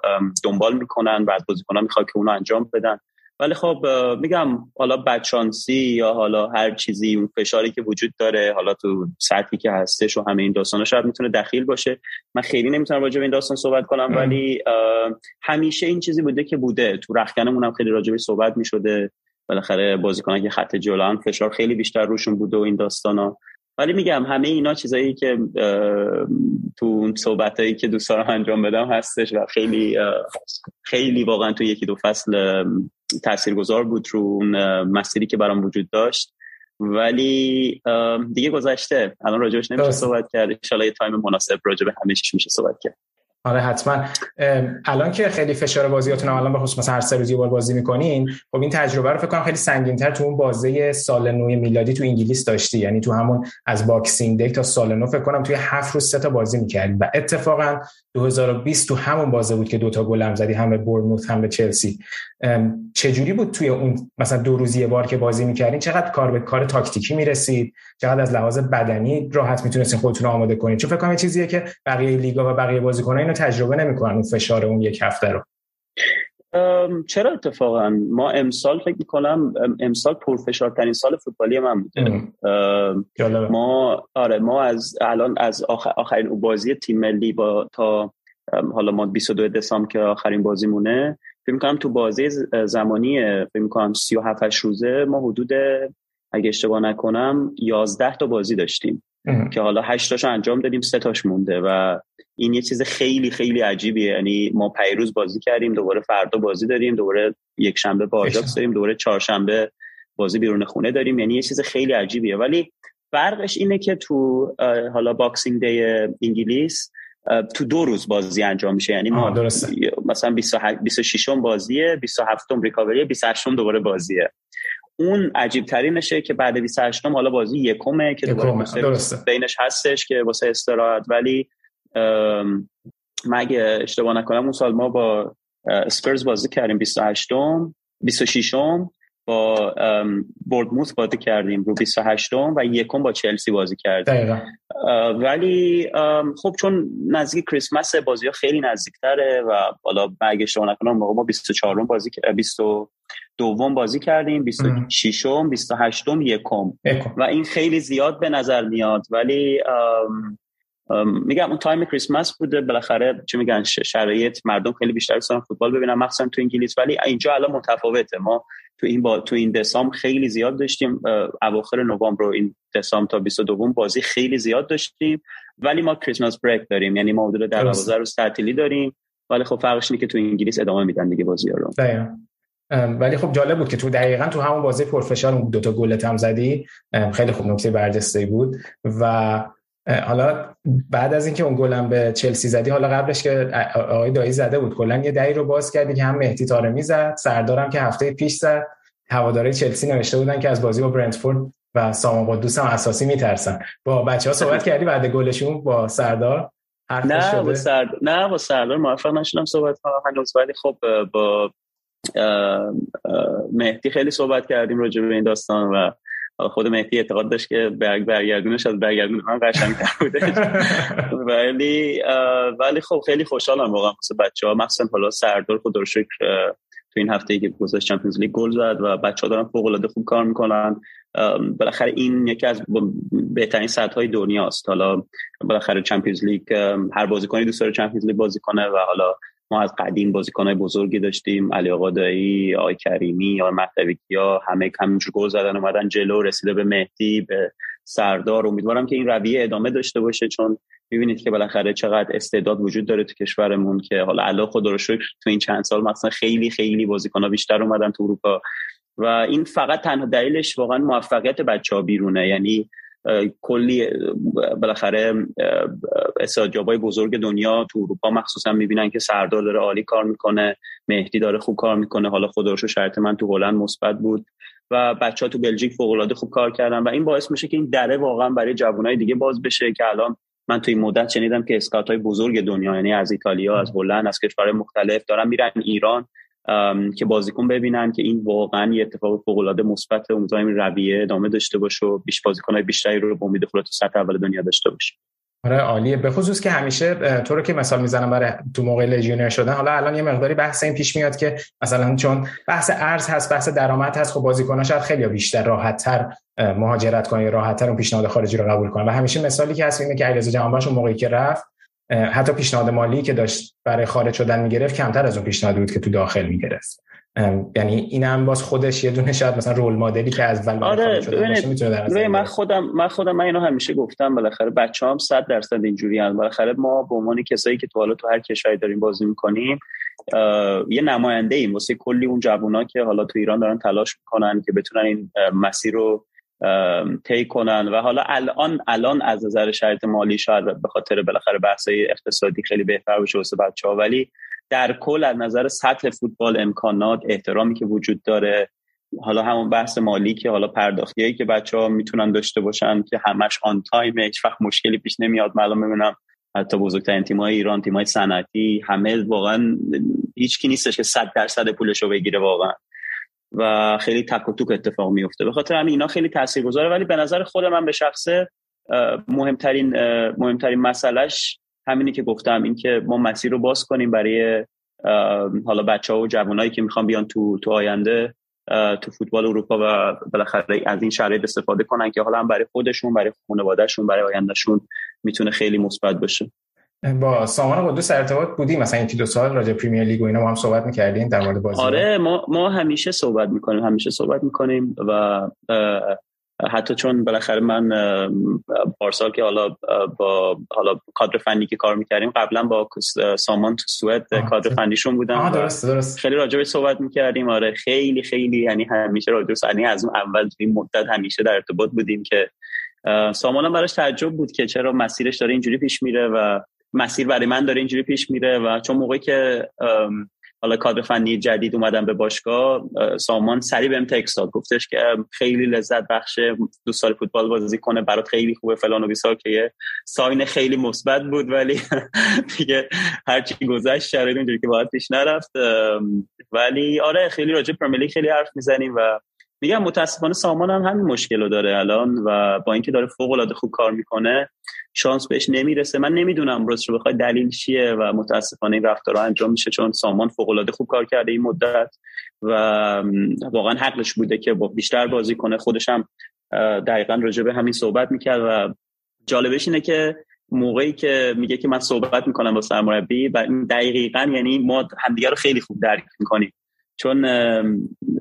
دنبال می‌کنن و از بازیکنان می‌خواد که اونو انجام بدن. ولی خب میگم حالا بدشانسی یا حالا هر چیزی اون فشاری که وجود داره حالا تو سطحی که هستش و همه این داستانا شاید می‌تونه دخیل باشه. من خیلی نمی‌تونم راجع به این داستان صحبت کنم ولی همیشه این چیزی بوده که بوده. تو رخکنمون هم خیلی راجع به صحبت می‌شده. بالاخره بازیکنان که خط جلو فشار خیلی بیشتر روشون بوده و این داستانا. ولی میگم همه اینا چیزایی که تو اون صحبت هایی که دوست دارم انجام بدم هستش و خیلی خیلی واقعا تو یکی دو فصل تاثیرگذار بود رو اون مسیری که برام وجود داشت. ولی دیگه گذشته. الان راجبش نمیشه صحبت کرد. ان یه تایم مناسب راجب همه میشه صحبت کرد. آره حتما. الان که خیلی فشار بازیاتون الان به خصوص مثلا هر سه روز بار بازی می‌کنین خب این تجربه رو فکر کنم خیلی سنگین‌تر تو اون بازه سال نو میلادی تو انگلیس داشتی. یعنی تو همون از Boxing Day تا سال نو فکر کنم توی هفت روز سه تا بازی می‌کردی. و اتفاقا 2020 تو همون بازه بود که دوتا گل هم زدی هم به بورنموث هم به چلسی. چجوری بود توی اون مثلا دو روزی بار که بازی می‌کردین؟ چقدر کار به کار تاکتیکی می‌رسید؟ چقدر از لحاظ بدنی راحت می‌تونستین خودتون آماده کنید چون فکر کنم چیزیه که بقیه لیگا و بقیه بازیکن‌ها اینو تجربه نمی‌کنن اون فشار اون یک هفته رو. چرا اتفاقا؟ ما امسال فکر می‌کنم امسال پرفشارترین سال فوتبالی من بوده. ما آره ما از الان از آخرین بازی تیم ملی با تا حالا ما 22 دسامبر که آخرین بازی مونه فکر می‌کنم تو بازی زمانی فکر می‌کنم 37 روزه ما حدود اگه اشتباه نکنم 11 تا بازی داشتیم. که حالا 8 تاشو انجام دادیم سه تاش مونده و این یه چیز خیلی خیلی عجیبیه. یعنی ما پریروز بازی کردیم دوباره فردا بازی داریم دوباره یک شنبه با آژاکس داریم دوباره چهارشنبه بازی بیرون خونه داریم. یعنی یه چیز خیلی عجیبیه. ولی فرقش اینه که تو حالا Boxing Day انگلیس تو دو روز بازی انجام میشه. یعنی ما مثلا 26 بازیه 27 recovery 28 دوباره بازیه. اون عجیب ترینشه که بعد 28 حالا بازی یکمه که دوباره بینش هستش که واسه استراحت. ولی مگه اشتباه نکنم اون سال ما با اسپرز بازی کردیم 28 26 با بوردموث بازی کردیم رو 28 و یکم با چلسی بازی کردیم. ولی خب چون نزدیک کریسمس بازی ها خیلی نزدیکتره و حالا اگه اشتباه نکنم موقع ما 24 بازی 20 دوم بازی کردیم 26 م 28 یکم. و این خیلی زیاد به نظر میاد. ولی میگم اون time کریسمس بوده بالاخره چه میگن شرایط مردم خیلی بیشتر دوست فوتبال ببینن مخصوصا تو انگلیس. ولی اینجا الان متفاوته. ما تو این با تو این دسامبر خیلی زیاد داشتیم اواخر نوامبر رو این دسامبر تا 22 بازی خیلی زیاد داشتیم. ولی ما Christmas break داریم. یعنی ما حدود 12 روز تعطیلی داریم. ولی خب فرقش اینه که تو انگلیس ادامه میدن دیگه بازی رو. ولی خب جالب بود که تو دقیقا تو همون بازی پرفشار اون دوتا گلت هم زدی. خیلی خوب نکته برجسته بود. و حالا بعد از اینکه اون گلم به چلسی زدی حالا قبلش که آقای دایی زده بود کلا یه دهی رو باز کردی که هم مهدی تارمی زد سردارم که هفته پیش زد. هواداری چلسی نوشته بودن که از بازی با برنتفورد و سامان قدوس هم اساسی میترسن. با بچه ها صحبت کردی بعد گلشون با سردار نه با سردار نه با سردار موفق نشدم صحبت کنم هنوز ولی خب با مهدی خیلی صحبت کردیم راجع به این داستان و خود مهدی اعتقاد داشت که برگ برگردونش از برگردون من قشنگ بوده. ولی ولی خب خیلی خوشحالم واقعا واسه بچه‌ها. مخصوصا حالا سردار خدا رو شکر تو این هفته که گذاشت چمپیونز لیگ گل زد و بچه‌ها دارن فوق العاده خوب کار می‌کنن. بالاخره این یکی از بهترین سطح های دنیاست. حالا بالاخره چمپیونز لیگ هر بازیکنی دوست داره چمپیونز لیگ بازی کنه و حالا ما از قدیم بازیکنهای بزرگی داشتیم علی آقا آقای کریمی یا مهدوی همه همینجور گل زدن اومدن جلو رسیده به مهدی به سردار. امیدوارم که این رویه ادامه داشته باشه چون می‌بینید که بالاخره چقدر استعداد وجود داره تو کشورمون که حالا الله خدا رو شکر تو این چند سال مثلا خیلی خیلی بازیکن‌ها بیشتر اومدن تو اروپا. و این فقط تنها دلیلش واقعا موفقیت بچه بیرونه. یعنی کلی بالاخره استادیابای بزرگ دنیا تو اروپا مخصوصا می‌بینن که سردار داره عالی کار می‌کنه مهدی داره خوب کار می‌کنه. حالا خدا رو شرط من تو هلند مثبت بود و بچه ها تو بلژیک فوق العاده خوب کار کردن و این باعث میشه که این دره واقعا برای جوانای دیگه باز بشه که الان من توی مدت شنیدم که اسکات های بزرگ دنیا یعنی از ایتالیا از هلند از کشورهای مختلف دارن میرن ایران. که بازیکن ببینن که این واقعا یه اتفاق فوق العاده مثبت امیدواریم رویه ادامه داشته باشه و بیش بازیکن‌های بیشتری رو به امید تو سطح اول دنیا داشته باشه. آره عالیه. به خصوص که همیشه تو رو که مثال می‌زنم برای تو موقع لژیونر شدن حالا الان یه مقداری بحث این پیش میاد که مثلا چون بحث ارز هست بحث درآمد هست خب بازیکن‌ها شاید خیلی بیشتر راحت‌تر مهاجرت کنن راحت‌تر اون پیشنهاد خارجی رو قبول کنن. و همیشه مثالی که هست اینه که علیرضا جهانبخش موقعی که رفت حتی پیشنهاد مالی که داشت برای خارج شدن می‌گرفت کمتر از اون پیشنهادی بود که تو داخل می‌گرفت. یعنی این هم باز خودش یه دونه شاید مثلا رول مدلی که از ول آره می‌تونه من خودم من خودم من اینو همیشه گفتم بالاخره بچه‌ام 100 درصد اینجوری ان بالاخره ما به عنوان کسایی که تو حالا تو هر کشوری داریم بازی می‌کنیم یه نماینده ایم واسه کلی اون جوونا که حالا تو ایران دارن تلاش می‌کنن که بتونن این مسیر رو طی کنن. و حالا الان الان از نظر شرط مالی شاید به خاطر بالاخره بحثای اقتصادی خیلی بهتر بشه واسه بچه‌ها. ولی در کل از نظر سطح فوتبال امکانات احترامی که وجود داره حالا همون بحث مالی که حالا پرداختیایی که بچه ها می‌تونن داشته باشن که همش آن تایم هیچ وقت مشکلی پیش نمیاد. معلوم می‌بینم حتی بزرگترین تیم‌های ایران تیم‌های صنعتی همه واقعا هیچ کی نیستش که 100 درصد پولش رو بگیره واقعا. و خیلی تک و توک اتفاق میفته به خاطر همین اینا خیلی تاثیرگذاره ولی به نظر خود من به شخصه مهمترین مهمترین مسئلهش همینی که گفتم این که ما مسیر رو باز کنیم برای حالا بچه ها و جوانایی که می‌خوان بیان تو تو آینده تو فوتبال اروپا و بالاخره از این شرایط استفاده کنن که حالا هم برای خودشون برای خانوادهشون برای آیندهشون می‌تونه خیلی مثبت باشه. با سامان قدوس ارتباط بودی مثلا یکی دو سال راجع پریمیر لیگ و اینا ما هم صحبت می‌کردیم در مورد بازی. آره ما ما همیشه صحبت می‌کنیم همیشه صحبت می‌کنیم و حتی چون بالاخره من پارسال که حالا با حالا کادر فنی که کار می‌کردیم قبلا با سامان تو سوئد کادر فنیشون بودم درست درست. خیلی راجع صحبت می‌کردیم. آره خیلی خیلی یعنی همیشه راجع یعنی از اون اول این مدت همیشه در ارتباط بودیم که سامان هم براش تعجب بود که چرا مسیرش داره اینجوری پیش میره و مسیر برای من داره اینجوری پیش میره و چون موقعی که حالا کادر فنی جدید اومدن به باشگاه سامان سری بهم تکست داد. گفتش که خیلی لذت بخشه دو سال فوتبال بازی کنه برات خیلی خوبه فلان و بیسار که یه ساین خیلی مثبت بود ولی دیگه هرچی گذشت شرایط اونجوری که باید پیش نرفت. ولی آره خیلی راجع پرمیلی خیلی حرف می‌زنیم و میگم متاسفانه سامان هم همین مشکل رو داره الان و با اینکه داره فوق العاده خوب کار می‌کنه شانس بهش نمی‌رسه. من نمی‌دونم راست رو بخوای دلیل چیه و متاسفانه این رفتارها انجام میشه چون سامان فوق العاده خوب کار کرده این مدت و واقعا حقش بوده که با بیشتر بازی کنه. خودش هم دقیقا راجع به همین صحبت می‌کرد و جالبش اینه که موقعی که میگه که من صحبت می‌کنم با سرمربی و دقیقا یعنی ما همدیگه رو خیلی خوب درک می‌کنیم. چون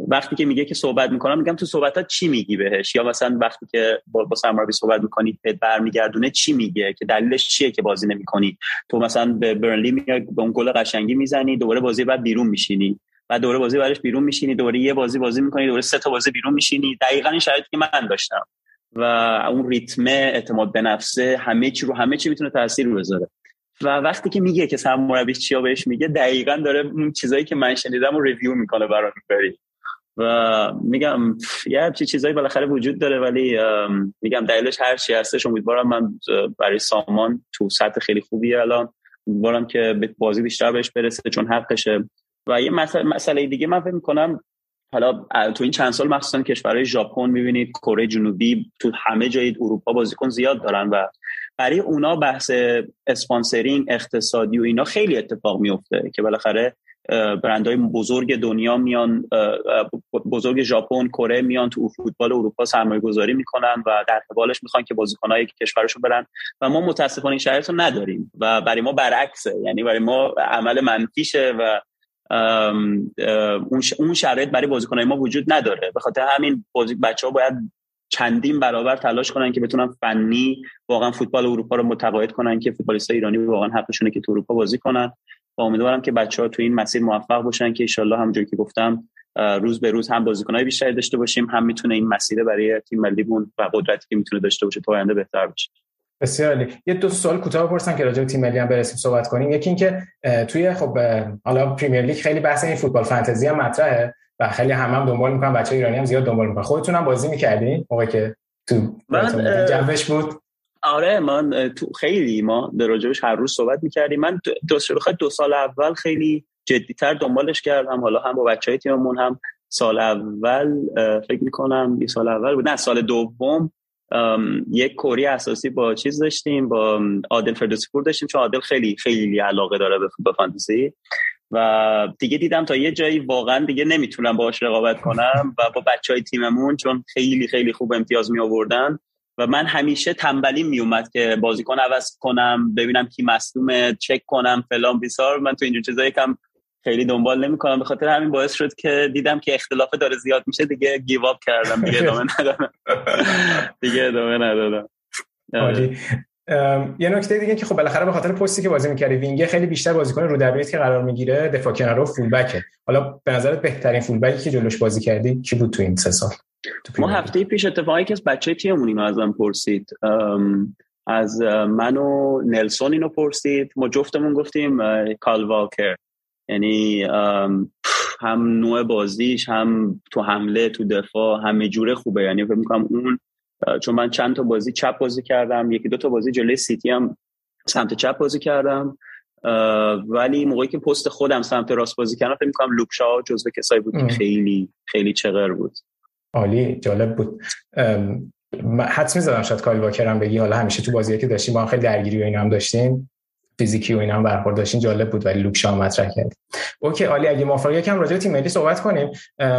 وقتی که میگه که صحبت می‌کنم میگم تو صحبتات چی میگی بهش؟ یا مثلا وقتی که با, با سرمربی صحبت می‌کنی بهت برمیگردونه چی میگه؟ که دلیلش چیه که بازی نمی‌کنی؟ تو مثلا به برنلی میای به اون گل قشنگی می‌زنی دوباره بازی بعد بیرون میشینی. و دوباره بازی بعدش بیرون میشینی دوباره یه بازی بازی می‌کنی دوباره سه تا بازی بیرون میشینی. دقیقا این شرایطی که من داشتم. و اون ریتم اعتماد به نفسه همه چی رو همه چی می‌تونه تاثیر بذاره. و وقتی که میگه که سرمربیش چیا بهش میگه دقیقا داره اون چیزایی که من شنیدم رو ریویو می‌کنه برای بری و میگم یه همچی چیزایی بالاخره وجود داره ولی میگم دلیلش هر چی هستش. امیدوارم من برای سامان تو سطح خیلی خوبیه الان. امیدوارم که بازی بیشتر بهش برسه چون حقشه. و یه مسئله دیگه من فکر می‌کنم حالا تو این چند سال مخصوصا کشورهای ژاپن می‌بینید کره جنوبی تو همه جای اروپا بازیکن زیاد دارن و برای اونا بحث اسپانسرینگ اقتصادی و اینا خیلی اتفاق میفته که بالاخره برندهای بزرگ دنیا میان بزرگ ژاپن کره میان تو فوتبال اروپا سرمایه گذاری می‌کنن و در قبالش می‌خوان که بازیکنهای کشورشون برن و ما متاسفانه این شرایط رو نداریم و برای ما برعکسه. یعنی برای ما عمل منفیشه و اون شرایط برای بازیکنهای ما وجود نداره. به خاطر همین بازی بچه ها باید چندین برابر تلاش کنن که بتونن فنی واقعا فوتبال اروپا رو متقاعد کنن که فوتبالیست ایرانی واقعا حقشونه که تو اروپا بازی کنن. و امیدوارم که بچه ها تو این مسیر موفق باشن که انشالله همونجوری که گفتم روز به روز هم بازیکنهای بیشتری داشته باشیم هم می‌تونه این مسیر برای تیم ملیمون و قدرتی که می‌تونه داشته باشه تو آینده بهتر بشه بسیار عالی. یه دو سوال کوتاه بپرسم که راجع به تیم ملی هم برسیم صحبت کنیم. یکی اینکه توی خب حالا پریمیر لیگ خیلی بحث این فوتبال فانتزی هم مطرحه. و خیلی هم هم دنبال می‌کنن بچه ایرانی هم زیاد دنبال می‌کنن. خودتون هم بازی می‌کردین موقعی که تو من جنبش بود؟ آره من تو خیلی ما در راجبش هر روز صحبت می‌کردیم. من دو, دو سال اول خیلی جدیتر دنبالش کردم. حالا هم با بچه های تیممون هم سال اول فکر می‌کنم یه سال اول بود. نه سال دوم یک کوری اساسی با چیز داشتیم با عادل فردوسی پور داشتیم چون عادل خیلی خیلی علاقه داره به فوتبال فانتزی. و دیگه دیدم تا یه جایی واقعا دیگه نمی‌تونم باهاش رقابت کنم و با بچه های تیممون چون خیلی خیلی خوب امتیاز می آوردن و من همیشه تنبلی می اومد که بازیکن عوض کنم ببینم کی مصدومه چک کنم فلان بیسار. من تو اینجور چیزایی کم خیلی دنبال نمی‌کنم. به خاطر همین باعث شد که دیدم که اختلاف داره زیاد میشه دیگه گیو اپ کردم. دیگه ادامه ندادم. دیگه ادامه ندادم. یه نکته دیگه که خب بالاخره به خاطر پستی که بازی می‌کردی wing خیلی بیشتر بازیکن روبروییت که قرار می‌گیره دفاع کنار و full back ه حالا به نظرت بهترین full back ی که جلوش بازی کردی کی بود تو این سه سال؟ ما هفته پیش اتفاقا یکی از بچه تیممون اینو ازم پرسید. از من و نلسون اینو پرسید. ما جفتمون گفتیم کایل واکر یعنی هم نوع بازیش هم تو حمله تو دفاع همه جوره خوبه. یعنی فکر می‌کنم اون چون من چند تا بازی چپ بازی کردم یکی دو تا بازی جلوی سیتی هم سمت چپ بازی کردم. ولی موقعی که پست خودم سمت راست بازی کردم فکر می‌کنم لوک شاو جزو کسایی بود که خیلی خیلی چغر بود. عالی جالب بود. حدس می‌زدم شاید کایل واکرم بگی حالا همیشه تو بازی که داشتیم با خیلی درگیری و اینا هم داشتیم. فیزیکی و اینا هم برخورد داشتین جالب بود ولی لوک شاو مطرح کرد. اوکی عالی. اگه موافقی یکم راجع به تیم ملی صحبت کنیم.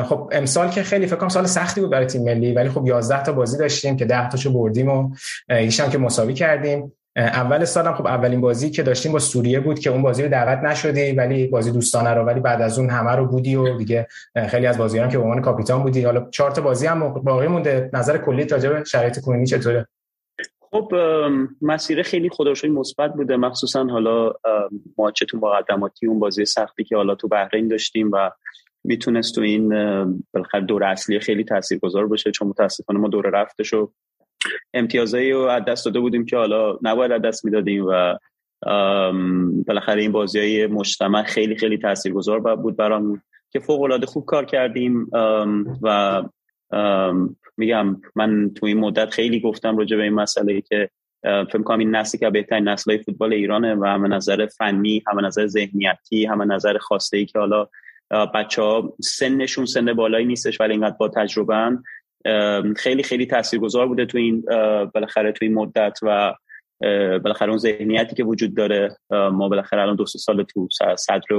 خب امسال که خیلی فکر کنم سال سختی بود برای تیم ملی ولی خب 11 تا بازی داشتیم که 10 تاشو بردیم و ایشان که مساوی کردیم. اول سالم خب اولین بازی که داشتیم با سوریه بود که اون بازی رو دعوت نشدی ولی بازی دوستانه رو ولی بعد از اون همه رو بودی و دیگه خیلی از بازیان که به عنوان کاپیتان بودی. حالا چهار تا بازی هم باقی مونده. نظر کلی راجع به شرایط کنونی چطوره؟ خب مسیر خیلی خداشوی مثبت بوده. مخصوصا حالا ماچه تو مقدماتی اون بازی سختی که حالا تو بحرین داشتیم و می‌تونست تو این بالاخره دور اصلی خیلی تاثیرگذار باشه چون متاسفانه ما دور رفتش و امتیازایی رو از دست داده بودیم که حالا نباید از دست می‌دادیم و بالاخره این بازی های مجتمع خیلی خیلی تاثیرگذار بود برامون که فوق العاده خوب کار کردیم. و میگم من تو این مدت خیلی گفتم راجع به این مسئله که فکر کنم این نسلی که بهترین نسل فوتبال ایرانه و همه نظر فنی همه نظر ذهنیتی همه نظر خواسته ای که حالا بچه ها سنشون سن بالایی نیستش ولی اینقدر با تجربه خیلی خیلی تاثیرگذار بوده تو این بالاخره تو این مدت و بالاخره اون ذهنیتی که وجود داره. ما بالاخره الان دو سال تو صدر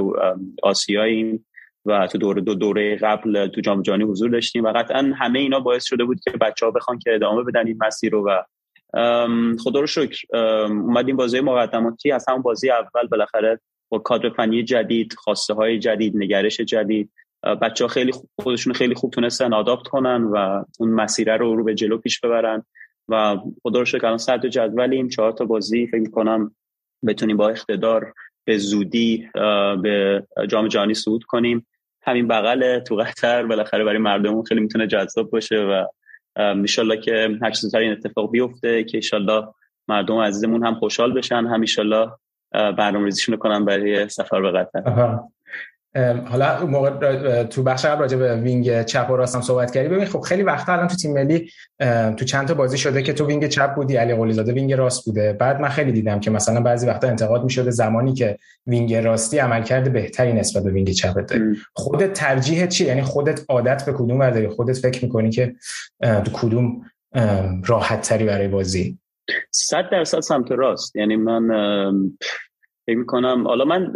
آسیاییم. و تو دوره دو دوره قبل تو جام جهانی حضور داشتیم و قطعا همه اینا باعث شده بود که بچه ها بخوان که ادامه بدن این مسیر رو و خدا رو شکر اومدیم بازی مقدماتی. از همون بازی اول بالاخره با کادر فنی جدید خواسته های جدید نگرش جدید بچه ها خیلی خودشون خیلی خوب تونستن آداپت کنن و اون مسیر رو رو به جلو پیش ببرن. و خدا رو شکر الان صدر جدولیم. چهار تا بازی فکر کنم بتونیم با اقتدار به زودی به جام جهانی صعود کنیم. همین بغل تو قطر بالاخره برای مردمون خیلی می‌تونه جذاب باشه و انشالله که هر چیز این اتفاق بیفته که انشالله مردم عزیزمون هم خوشحال بشن هم انشالله برنامه ریزیشون کنن برای سفر به قطر. حالا موقع تو بخش قبل راجع به wing چپ و راستم صحبت کردی. ببین خب خیلی وقتا الان تو تیم ملی تو چند تا بازی شده که تو wing چپ بودی علی قلی زاده wing راست بوده. بعد من خیلی دیدم که مثلا بعضی وقتا انتقاد می‌شده زمانی که wing راستی عملکرد بهتری نسبت به wing چپ داری خودت ترجیح چی؟ یعنی خودت عادت به کدوم داری؟ خودت فکر می‌کنی که تو کدوم راحت تری برای بازی؟ 100 درصد سمت راست. یعنی من فکر می‌کنم. حالا من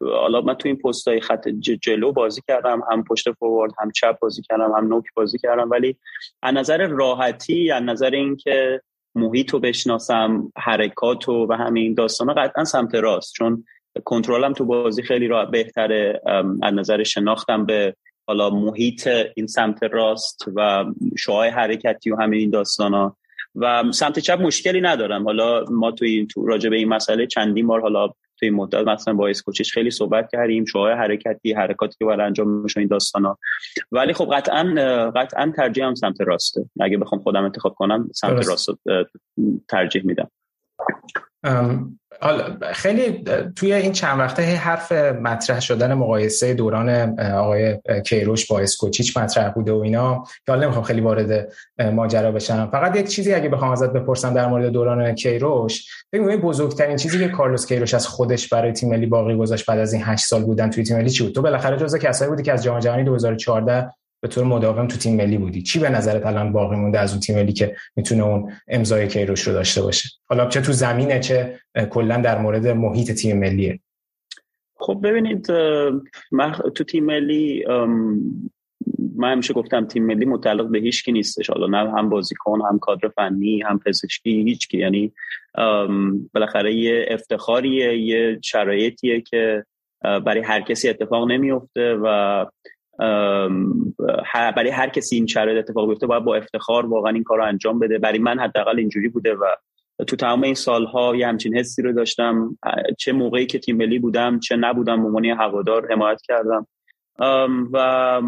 حالا من تو این پست های خط جلو بازی کردم. هم پشت فوروارد هم چپ بازی کردم هم نوک بازی کردم. ولی از نظر راحتی از نظر اینکه محیط رو بشناسم حرکات و, و همین داستان قطعا سمت راست. چون کنترلم تو بازی خیلی راه بهتره. از نظر شناختم به حالا محیط این سمت راست و شعای حرکتی و همین این داستان ها و سمت چپ مشکلی ندارم. حالا ما توی این تو راجع به این مسئله چندین بار حالا توی این مدت مثلا با اسکوچیش خیلی صحبت کردیم شوهای حرکتی حرکاتی که باید انجام میشه این داستانا. ولی خب قطعا قطعا ترجیحم سمت راسته. اگه بخوام خودم انتخاب کنم سمت راست ترجیح میدم. خیلی توی این چند وقته حرف مطرح شدن مقایسه دوران آقای کیروش با اسکوچیچ مطرح بوده و اینا حالا نمی‌خوام خیلی وارد ماجرا بشم. فقط یک چیزی اگه بخوام ازت بپرسم در مورد دوران کیروش ببین بزرگترین چیزی که کارلوس کیروش از خودش برای تیم ملی باقی گذاشت بعد از این 8 سال بودن توی تیم ملی چی بود؟ تو بالاخره جزو کسایی بودی که از جام جهانی 2014 به طور مداوم تو تیم ملی بودی. چی به نظرت الان باقی مونده از اون تیم ملی که می‌تونه اون امضای کیروش رو داشته باشه؟ حالا چه تو زمینه چه کلا در مورد محیط تیم ملیه؟ خب ببینید من تو تیم ملی من همیشه گفتم تیم ملی متعلق به هیچ کی نیستش. حالا نه هم بازیکن هم کادر فنی هم پزشکی هیچ کی یعنی بالاخره یه افتخاریه یه شرایطیه که برای هر کسی اتفاق نمیفته و برای هر کسی این شرایط اتفاق بیفته باید با افتخار واقعا این کار رو انجام بده. برای من حداقل اینجوری بوده و تو تمام این سالها یه همچین حسی رو داشتم. چه موقعی که تیم ملی بودم چه نبودم ممانی هوادار حمایت کردم. و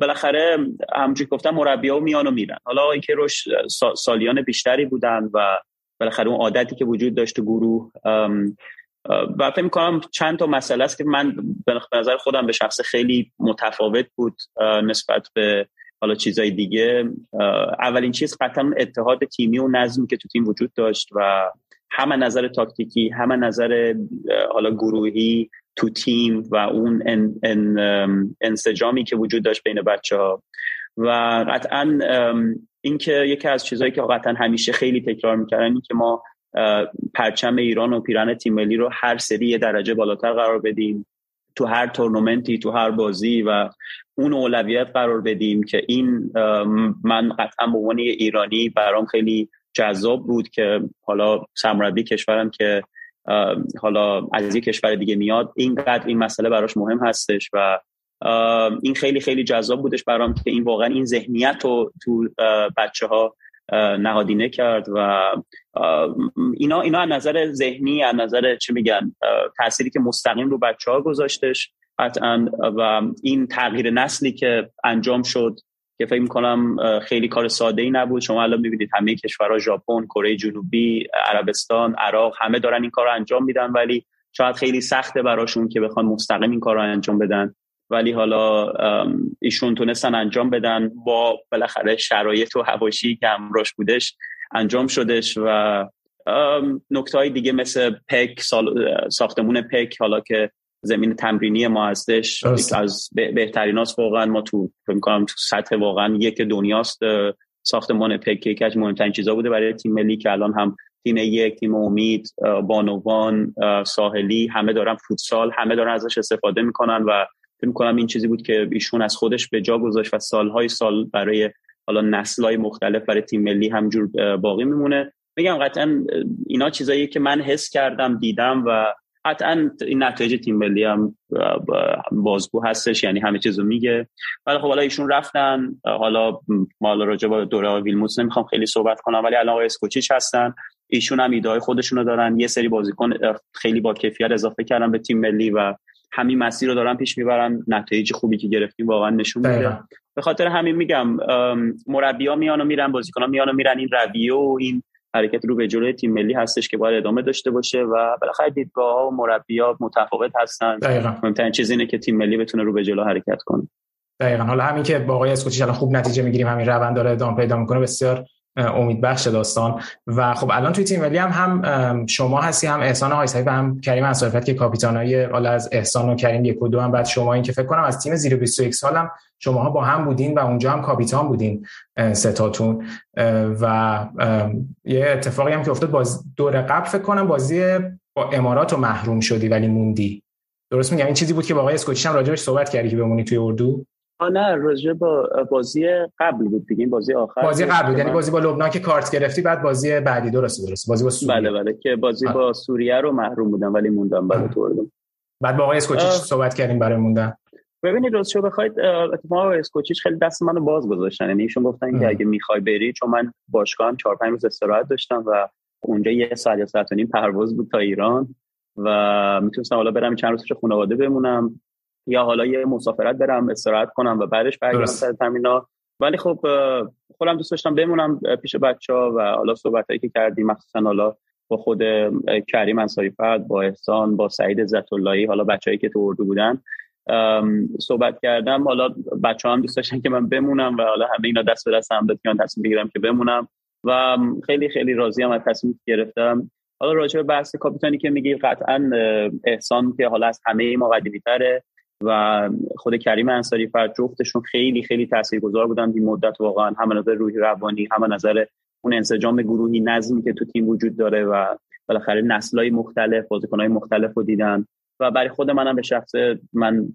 بالاخره همونجوری گفتم مربی ها میان و میرن. حالا که روش سالیان بیشتری بودن و بالاخره اون عادتی که وجود داشت گروه و فکر می‌کنم چند تا مسئله است که من به نظر خودم به شخص خیلی متفاوت بود نسبت به حالا چیزای دیگه. اولین چیز قطعا اتحاد تیمی و نظمی که تو تیم وجود داشت و همه نظر تاکتیکی همه نظر حالا گروهی تو تیم و اون انسجامی که وجود داشت بین بچه ها و قطعا اینکه یکی از چیزهایی که قطعا همیشه خیلی تکرار می‌کردن این که ما پرچم ایران و پیران تیم ملی رو هر سری یه درجه بالاتر قرار بدیم. تو هر تورنمنتی تو هر بازی و اون اولویت قرار بدیم که این من قطعا به عنوان ایرانی برام خیلی جذاب بود که حالا سرمربی کشورم که حالا از یک کشور دیگه میاد اینقدر این مسئله براش مهم هستش و این خیلی خیلی جذاب بودش برام که این واقعا این ذهنیت رو تو بچه ها نهادینه کرد و اینا اینا از نظر ذهنی از نظر چه میگن تأثیری که مستقیم رو بچه ها گذاشتش قطعا و این تغییر نسلی که انجام شد که فکر می‌کنم خیلی کار ساده ای نبود. شما الان می‌بینید همه کشورها ژاپن کره جنوبی عربستان عراق همه دارن این کار رو انجام میدن ولی شاید خیلی سخته براشون که بخوان مستقیم این کار رو انجام بدن. ولی حالا ایشون تونستن انجام بدن. با بالاخره شرایط و هواشی که همراش بودش انجام شدش و نکته های دیگه مثل پک ساختمون پک حالا که زمین تمرینی ما هستش از بهترین هاست واقعا. ما تو فکر کنم تو سطح واقعا یک دنیاست ساختمان پک یکی از مهمترین چیزا بوده برای تیم ملی که الان هم تیم یک تیم امید بانوان ساحلی همه دارن فوتسال همه دارن ازش استفاده می‌کنن و فکر می‌کنم این چیزی بود که ایشون از خودش به جا گذاشت و سالهای سال برای حالا نسلهای مختلف برای تیم ملی همجور باقی میمونه. میگم قطعا اینا چیزایی که من حس کردم دیدم و قطعا این نتایج تیم ملی هم بازگو هستش یعنی همه چیزو میگه. ولی خب حالا ایشون رفتن حالا ما حالا راجع به دوره ویلموتس نمی‌خوام خیلی صحبت کنم ولی الان اسکوچیچ هستن. ایشون هم ایده های خودشونو دارن. یه سری بازیکن خیلی با کیفیت اضافه کردن به تیم ملی و همین مسیر رو دارن پیش می‌برن نتایج خوبی که گرفتیم واقعا نشون میده. به خاطر همین میگم مربیا میان و میرن بازیکنان میان و میرن این رویه و این حرکت رو به جلوی تیم ملی هستش که باید ادامه داشته باشه و بالاخره دیدگاه ها و مربیا متفاوت هستن. مهمترین چیز اینه که تیم ملی بتونه رو به جلو حرکت کنه. دقیقا. حالا همین که با آقای اسکوچیچ الان خوب نتیجه می‌گیریم همین روند داره ادامه پیدا می‌کنه بسیار امید بخش داستان. و خب الان توی تیم ملی هم هم شما هستی هم احسان آیسایی و هم کریم انصارفت که کاپیتانای حالا از احسان و کریم یک و دو هم. بعد شما این که فکر کنم از تیم زیر 21 سال هم شماها با هم بودین و اونجا هم کاپیتان بودین ستاتون. و یه اتفاقی هم که افتاد باز دور قبل فکر کنم بازی با امارات رو محروم شدی ولی موندی. درست میگم؟ این چیزی بود که با آقای اسکوچی هم راجبش صحبت کردی که بمونی توی اردو. نه راجع با بازی قبل بود دیگه بازی آخر بازی قبل بود یعنی بازی با لبنان که کارت گرفتی بعد بازی بعدی درست درست بازی با سوریه. بله بله که بازی با سوریه رو محروم بودم ولی موندم بعد تو بعد با آقای اسکوچیچ صحبت کردیم برای موندن. ببینید راست شو بخواید اتفاقا اسکوچیچ خیلی دست منو باز گذاشتن. یعنی ایشون گفتن که اگه می‌خوای بری چون من باشگاه هم 4 5 روز استراحت داشتم و اونجا یه ساعت یا ساعت و نیم پرواز بود تا ایران و می‌تونستم حالا برم چند روز خانواده بمونم. یا حالا یه مسافرت برم استراحت کنم و بعدش برگردم سر تمینا ولی خب خودم دوست داشتم بمونم پیش بچه ها و حالا صحبت که کردیم مخصوصا حالا با خود کریم انصاری فرد با احسان با سعید عزت اللهی حالا بچه‌ای که تو اردو بودن صحبت کردم. حالا بچه هم دوست داشتن که من بمونم و حالا همه اینا دست به دست هم بیان تصمیم بگیرم که بمونم و خیلی خیلی راضی هم از تصمیم گرفتم. حالا راجع به بحث کاپیتانی که میگی قطعا احسان که حالا از همه ما قدیمی تره و خود کریم انصاری فرد جفتشون خیلی خیلی تاثیرگذار بودن این مدت واقعا. هم نظر روحی روانی هم نظر اون انسجام گروهی نظمی که تو تیم وجود داره و بالاخره نسل‌های مختلف بازیکن‌های مختلف رو دیدن. و برای خود منم به شخص من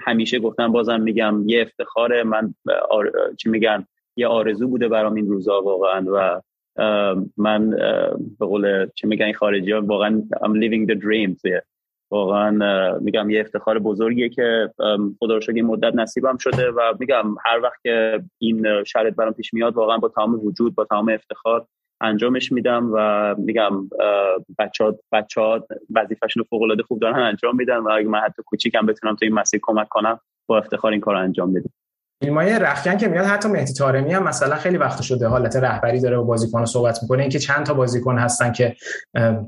همیشه گفتم بازم میگم یه افتخاره. من چی میگن یه آرزو بوده برام این روزا واقعا. و من به قول چی میگن خارجی ها واقعا I'm living the dream. واقعا میگم یه افتخار بزرگیه که خدا رو این مدت نصیبم شده و میگم هر وقت که این شرط برام پیش میاد واقعا با تمام وجود با تمام افتخار انجامش میدم و میگم بچه ها, بچه ها وظیفهشون فوق العاده خوب دارن انجام میدن و اگه من حتی کوچیکم بتونم تو این مسیر کمک کنم با افتخار این کار انجام میدم فیلمای رخکن که میاد حتی مهدی طارمی هم مثلا خیلی وقت شده حالت رهبری داره با بازیکن صحبت می‌کنه. اینکه چند تا بازیکن هستن که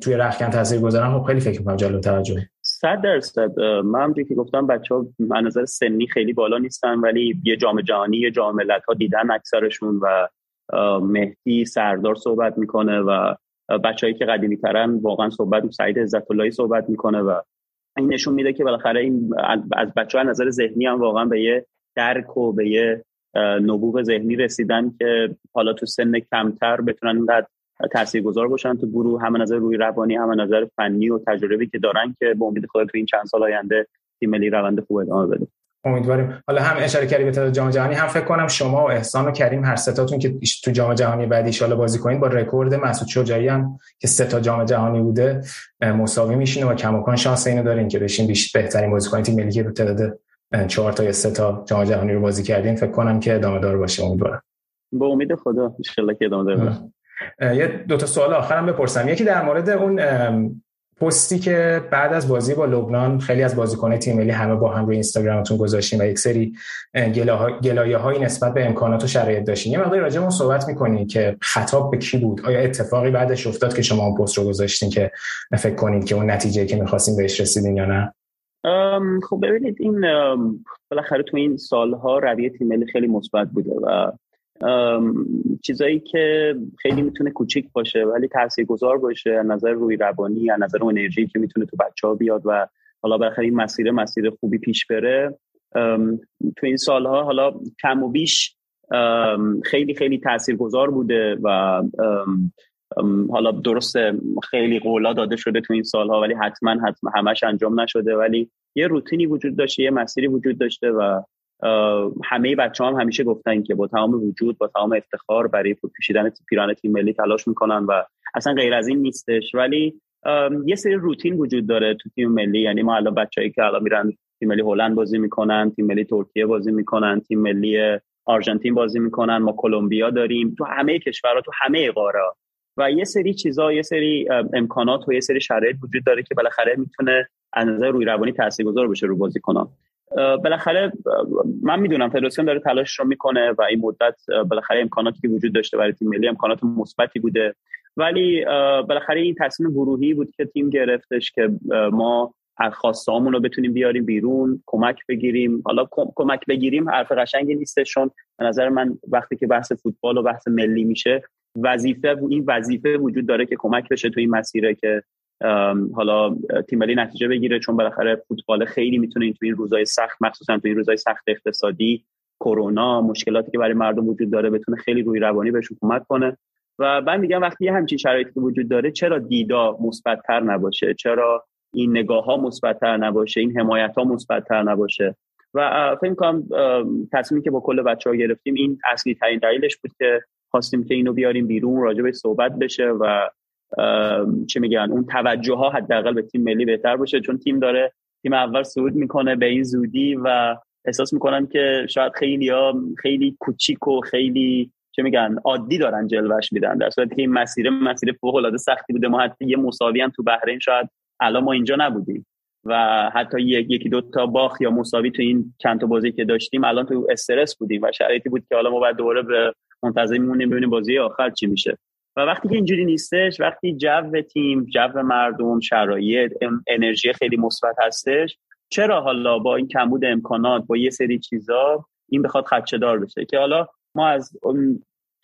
توی رخکن تاثیر گذارن خب خیلی فکر می‌کنم جلو توجه. صد درصد. من که گفتم بچه ها نظر سنی خیلی بالا نیستن ولی یه جام جهانی یه جام ملت ها دیدن اکثرشون و مهدی سردار صحبت می‌کنه و بچههایی که قدیمی ترن واقعا صحبت سعید عزت اللهی صحبت می‌کنه و این نشون میده که بالاخره این از بچه ها نظر ذهنی هم واقعا به یه درک و به یه نبوغ ذهنی رسیدن که حالا تو سن کمتر بتونن اینقدر تاثیرگذار باشن تو گروه هم نظر روی روانی هم نظر فنی و تجربی که دارن که به امید خدا تو این چند سال آینده تیم ملی روند خوب ادامه بده. امیدواریم. حالا هم اشاره کردی به جام جهانی هم فکر کنم شما و احسان و کریم هر ستاتون که تو جام جهانی بعد ان بازی کنید با رکورد مسعود شجاعی هم که سه تا جام جهانی بوده مساوی میشینه و کماکان شانس اینو دارین که بشین بهترین بازیکن تیم ملی که رو تعداد چهار تا یا سه تا جام جهانی رو بازی کردین فکر کنم که ادامه دار باشه امیدوارم. با امید خدا ان که ادامه دار باشه یه دو تا سوال آخرم بپرسم. یکی در مورد اون پستی که بعد از بازی با لبنان خیلی از بازیکنان تیم ملی همه با هم روی اینستاگرامتون گذاشتیم و یک سری گلایه هایی نسبت به امکانات و شرایط داشتین یه مقداری راجع صحبت می‌کنین که خطاب به کی بود؟ آیا اتفاقی بعدش افتاد که شما اون پست رو گذاشتین که فکر کنید که اون نتیجه که می‌خواستین بهش رسیدین یا نه؟ خب ببینید این بالاخره تو این سالها رویه تیم ملی خیلی مثبت بوده و چیزایی که خیلی می‌تونه کوچیک باشه ولی تاثیرگذار باشه از نظر روی روانی از نظر انرژی که می‌تونه تو بچه ها بیاد و حالا بالاخره این مسیر مسیر خوبی پیش بره. تو این سالها حالا کم و بیش خیلی خیلی تاثیرگذار بوده و حالا درسته خیلی قولا داده شده تو این سالها ولی حتما حتما همش انجام نشده. ولی یه روتینی وجود داشته یه مسیری وجود داشته و همه بچه هم همیشه گفتن که با تمام وجود با تمام افتخار برای پوشیدن پیران تیم ملی تلاش می‌کنن و اصلا غیر از این نیستش. ولی یه سری روتین وجود داره تو تیم ملی. یعنی ما الان بچه‌ای که الان میرن تیم ملی هلند بازی می‌کنن تیم ملی ترکیه بازی می‌کنن تیم ملی آرژانتین بازی می‌کنن ما کلمبیا داریم. تو همه کشورها تو همه قاره و یه سری چیزا یه سری امکانات و یه سری شرایط وجود داره که بالاخره می‌تونه از نظر روی روانی تاثیرگذار بشه رو بازیکنان. بالاخره من می‌دونم فدراسیون داره تلاش رو می‌کنه و این مدت بالاخره امکاناتی که وجود داشته برای تیم ملی امکانات مثبتی بوده. ولی بالاخره این تصمیم گروهی بود که تیم گرفتش که ما از خواستهامون رو بتونیم بیاریم بیرون کمک بگیریم. حالا کمک بگیریم حرف قشنگی نیستشون به نظر من وقتی که بحث فوتبال و بحث ملی میشه وظیفه این وظیفه وجود داره که کمک بشه تو این مسیره که حالا تیم ملی نتیجه بگیره چون بالاخره فوتبال خیلی می‌تونه این تو این روزای سخت مخصوصا تو این روزای سخت اقتصادی کرونا مشکلاتی که برای مردم وجود داره بتونه خیلی روی روانی بهشون کمک کنه. و بعد میگم وقتی یه همچین شرایطی وجود داره چرا دیدا مثبتتر نباشه؟ چرا این نگاه ها مثبتتر نباشه؟ این حمایت ها مثبتتر نباشه؟ و فکر کنم تصمیمی که با کل بچه ها گرفتیم این اصلی ترین دلیلش بود که خواستیم که اینو بیاریم بیرون راجع صحبت بشه و چه میگن اون توجه ها حداقل به تیم ملی بهتر باشه. چون تیم داره تیم اول صعود می‌کنه به این زودی و احساس می‌کنم که شاید خیلی ها خیلی کوچیک و خیلی چه میگن عادی دارن جلوش میدن. در صورتی که این مسیر مسیر فوق العاده سختی بوده. ما حتی یه مساوی هم تو بحرین شاید الان ما اینجا نبودیم. و حتی یکی دو تا باخ یا مساوی تو این چند تا بازی که داشتیم الان تو استرس بودیم و شرایطی بود که حالا ما بعد دوباره به منتظر میمونیم ببینیم بازی آخر چی میشه. و وقتی که اینجوری نیستش وقتی جو تیم جو مردم شرایط انرژی خیلی مثبت هستش چرا حالا با این کمبود امکانات با یه سری چیزا این بخواد خدشه دار بشه؟ که حالا ما از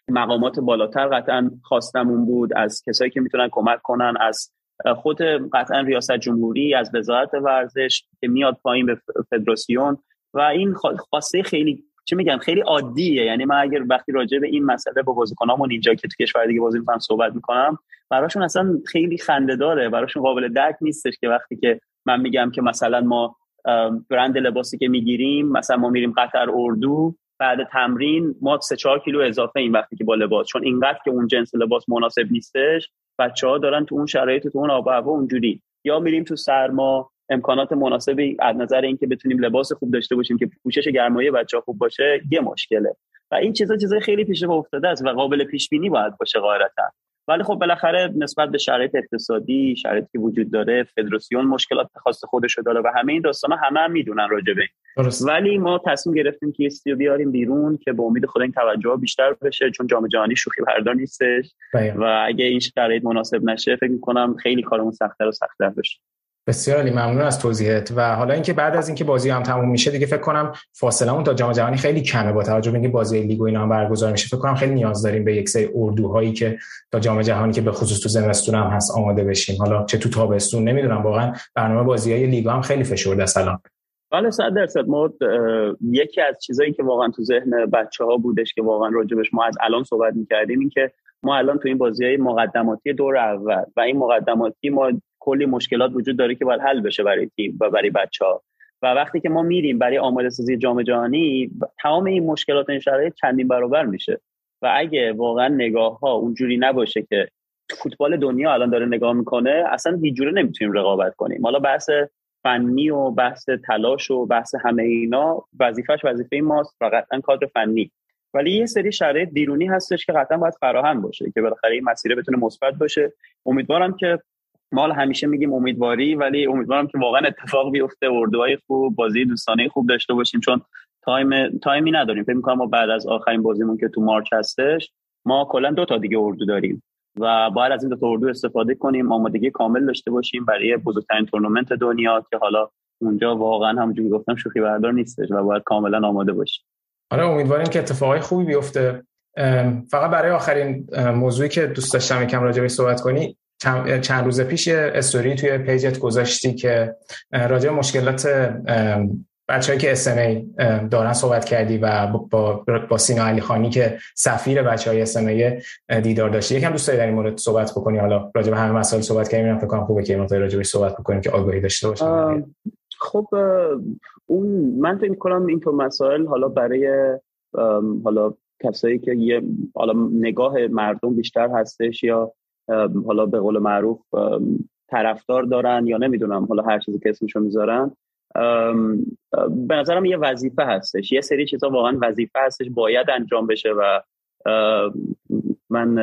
مقامات بالاتر قطعا خواستمون بود از کسایی که می‌تونن کمک کنن از خود قطعا ریاست جمهوری از وزارت ورزش که میاد پایین به فدراسیون. و این خواسته خیلی چه میگم؟ خیلی عادیه. یعنی من اگر وقتی راجع به این مسئله با بازیکنامون اینجا که تو کشور دیگه بازی می‌کنم صحبت می‌کنم براشون اصلا خیلی خنده داره. براشون قابل درک نیستش که وقتی که من میگم که مثلا ما برند لباسی که می‌گیریم مثلا ما میریم قطر اردو بعد تمرین ما سه چهار کیلو اضافه این وقتی که با لباس. چون اینقدر که اون جنس لباس مناسب نیستش بچه ها دارن تو اون شرایط تو اون آب و هوا اونجوری. یا میریم تو سرما امکانات مناسبی از نظر اینکه بتونیم لباس خوب داشته باشیم که پوشش گرمایه بچه خوب باشه یه مشکله. و این چیزا چیزای خیلی پیش افتاده است و قابل پیش بینی باید باشه قاعدتا. ولی خب بالاخره نسبت به شرایط اقتصادی شرایطی که وجود داره فدراسیون مشکلات خاص خودش داره و همه این داستان همه هم می‌دونن راجع به ولی ما تصمیم گرفتیم که استیو بیاریم بیرون که به امید خدا این توجه بیشتر بشه چون جام جهانی شوخی بردار نیستش. و اگه این شرایط مناسب نشه فکر می‌کنم خیلی کارمون سختتر و سختتر بشه. بسیار علی ممنون از توضیحت. و حالا اینکه بعد از اینکه بازی هم تموم میشه دیگه فکر کنم فاصله اون تا جام جهانی خیلی کمه. با توجه به اینکه بازی لیگ و اینا هم برگزار میشه فکر کنم خیلی نیاز داریم به یک سری اردوهایی که تا جام جهانی که به خصوص تو زمستون هم هست آماده بشیم. حالا چه تو تابستون نمی‌دونم واقعا برنامه بازی های لیگ هم خیلی فشرده است الان. بله صد درصد. ما یکی از چیزایی که واقعا تو ذهن بچه ها بودش که واقعا راجبش ما از الان صحبت می‌کردیم این که ما الان تو این بازی های مقدماتی دور اول و این مقدماتی ما کلی مشکلات وجود داره که باید حل بشه برای تیم و برای بچه ها و وقتی که ما میریم برای آماده سازی جام جهانی تمام این مشکلات این شرایط چندین برابر میشه. و اگه واقعا نگاه ها اونجوری نباشه که فوتبال دنیا الان داره نگاه می‌کنه اصلا هیچ نمی‌تونیم رقابت کنیم. حالا بحث فنی و بحث تلاش و بحث همه اینا وظیفش وظیفه ماست و قطعا کادر فنی. ولی یه سری شرایط بیرونی هستش که قطعا باید فراهم باشه که بالاخره این مسیر بتونه مثبت باشه. امیدوارم که ما همیشه میگیم امیدواری ولی امیدوارم که واقعا اتفاق بیفته. اردوهای خوب بازی دوستانه خوب داشته باشیم چون time time ی نداریم. فکر می‌کنم ما بعد از آخرین بازیمون که تو March هستش ما کلا دو تا دیگه اردو داریم و باید از این دو تا اردو استفاده کنیم آمادگی کامل داشته باشیم برای بزرگترین تورنمنت دنیا که حالا اونجا واقعا همونجوری گفتم شوخی بردار نیستش و باید کاملا آماده باشیم. آره امیدواریم که اتفاقای خوبی بیفته. فقط برای آخرین موضوعی که دوست داشتم یکم راجع صحبت کنی چند روز پیش یه استوری توی page ت گذاشتی که راجع مشکلات بچه‌ای که ای دارن صحبت کردی و با, با سینا علی خانی که سفیر بچه های ای دیدار داشتی. یکم دوست داری در این مورد صحبت بکنی. حالا راجع به همه مسائل صحبت کنیم من فکر کنم خوبه که مقدار راجع صحبت بکنیم که آگاهی داشته باشیم. خب اون من فکر کنم این مسائل حالا برای حالا کسایی که یه حالا نگاه مردم بیشتر هستش یا حالا به قول معروف طرفدار دارن یا نمی‌دونم حالا هر چیزی که اسمشو می‌ذارن. به نظرم یه وظیفه هستش. یه سری چیزا واقعا وظیفه هستش باید انجام بشه و من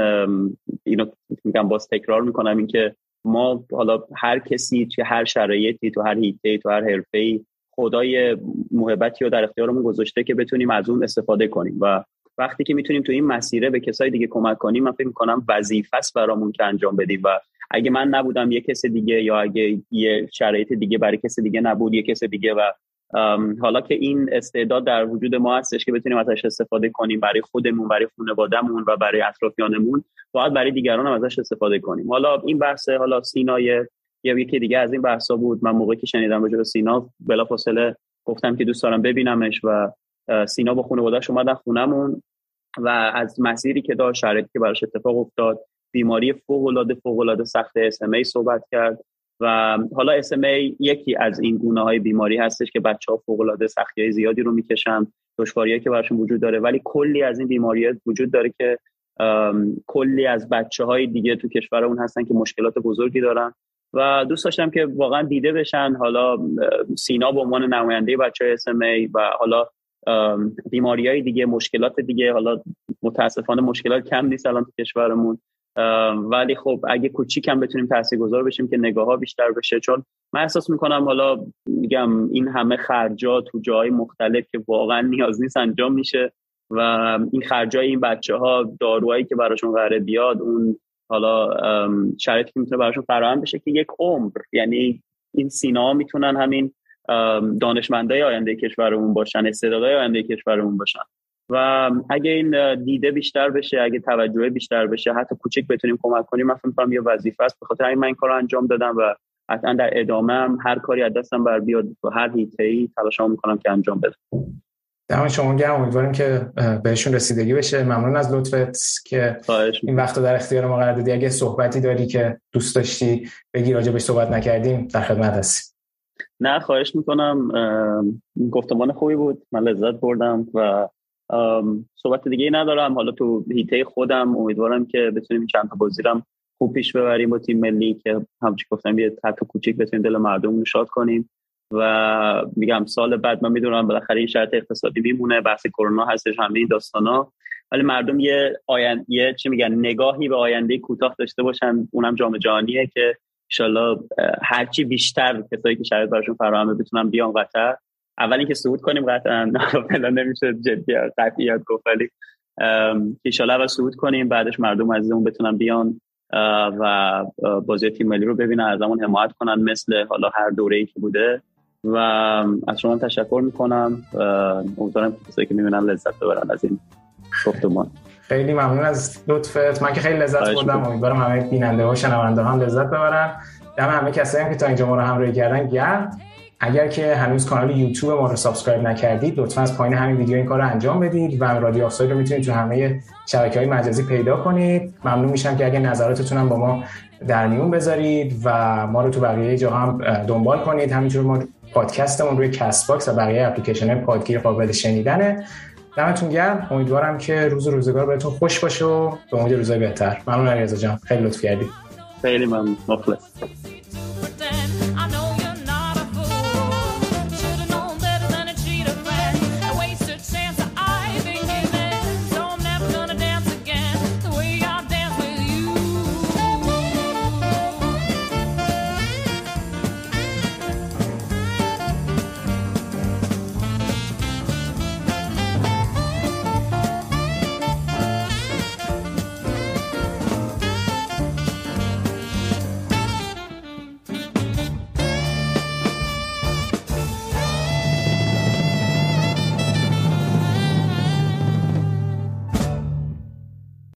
اینو میگم باز تکرار می‌کنم اینکه ما حالا هر کسی توی هر شرایطی تو هر هیته تو هر حرفه خدای محبتی رو در اختیارمون گذاشته که بتونیم از اون استفاده کنیم و وقتی که می‌تونیم تو این مسیره به کسای دیگه کمک کنیم من فکر می‌کنم وظیفه است برامون که انجام بدیم. و اگه من نبودم یه کس دیگه یا اگه یه شرایط دیگه برای کس دیگه نبود یه کس دیگه و حالا که این استعداد در وجود ما هستش که بتونیم ازش استفاده کنیم برای خودمون برای خانوادهمون و برای اطرافیانمون باید برای دیگران هم ازش استفاده کنیم. حالا این بحث حالا سینای یا یکی دیگه از این بحثا بود. من موقعی که شنیدم راجع به سینا بلافاصله گفتم که دوست دارم ببینمش و سینا با خانواده‌اش اومدن خونمون و از مسیری که داشت شرایطی که براش اتفاق افتاد بیماری فوق العاده فوق العاده سخت SMA صحبت کرد و حالا SMA یکی از این گونه های بیماری هستش که بچه ها فوق سختی های زیادی رو می‌کشن دشواری که براشون وجود داره. ولی کلی از این بیماری وجود داره که کلی از بچه های دیگه تو کشور اون هستن که مشکلات بزرگی دارن و دوست داشتم که واقعا دیده بشن. حالا سینا به عنوان نماینده بچه های SMA و حالا بیماری های دیگه مشکلات دیگه. حالا متاسفانه مشکلات کم نیست الان تو کشورمون. ولی خب اگه کوچیک هم بتونیم تاثیرگذار بشیم که نگاه ها بیشتر بشه. چون من احساس می‌کنم حالا میگم این همه خرجات تو جای مختلف که واقعا نیاز نیست انجام میشه و این خرجای این بچه ها داروهایی که براشون قراره بیاد اون حالا شرایطی که می‌تونه براشون فراهم بشه که یک عمر یعنی این سینا می‌تونن همین دانشمندای آینده کشورمون باشن استعدادهای آینده کشورمون باشن. و اگه این دیده بیشتر بشه اگه توجه بیشتر بشه حتی کوچک بتونیم کمک کنیم من فکر یه وظیفه است. به خاطر این من این کارو انجام دادم و حتما در ادامه هم هر کاری از دستم بر بیاد تو هر حیطه‌ای تلاشمو می‌کنم که انجام بدم. دم شما گرم. امیدواریم که بهشون رسیدگی بشه. ممنون از لطفت که این وقت در اختیار ما قرار دادی. اگه صحبتی داری که دوست داشتی بگی راجع بهش صحبت نکردیم در خدمت هستی نه خواهش می‌کنم. گفتمان خوبی بود. من لذت بردم و صحبت دیگه ندارم. حالا تو هیته خودم امیدوارم که بتونیم چند تا بازیرم خوب پیش ببریم با تیم ملی که همچی گفتم یه حتی کوچیک بتونیم دل مردم نشاد کنیم. و میگم سال بعد من می‌دونم بالاخره این شرط اقتصادی میمونه. بحث کرونا هستش همه این داستانا. ولی مردم یه آیند یه چی میگن نگاهی به آینده کوتاه داشته باشن. اونم جام جهانیه که انشالله هرچی بیشتر کسایی که شرایط براشون فراهمه بتونن بیان قطر اول اینکه صعود کنیم قطعا. فعلا نمیشه جدی قطعیت گفت ولی انشالله اول صعود کنیم بعدش مردم عزیزمون بتونن بیان و بازی تیم ملی رو ببینن از همون حمایت کنن مثل حالا هر دوره ای که بوده. و از شما تشکر می‌کنم. امیدوارم کسایی که می‌بینن لذت ببرن از این گفتمان. خیلی ممنون از لطفت من که خیلی لذت بردم. امیدوارم همه بیننده و شنونده هم لذت ببرن. دم همه کسایی که تا اینجا ما رو همراهی کردن گرم اگر که هنوز کانال یوتیوب ما رو subscribe نکردید لطفا از پایین همین ویدیو این کار رو انجام بدید و رادیو آفساید رو می‌تونید تو همه شبکه های مجازی پیدا کنید. ممنون میشم که اگر نظراتتون هم با ما در میون بذارید و ما رو تو بقیه جا هم دنبال کنید. همینجور ما پادکستمون روی Castbox و بقیه اپلیکیشن پادگیر قابل شنیدنه. دمتون گرم. امیدوارم که روز روزگار بهتون خوش باشه و به امید روزای بهتر. ممنون علیرضا جان. خیلی لطف کردید خیلی ممنون. مخلص.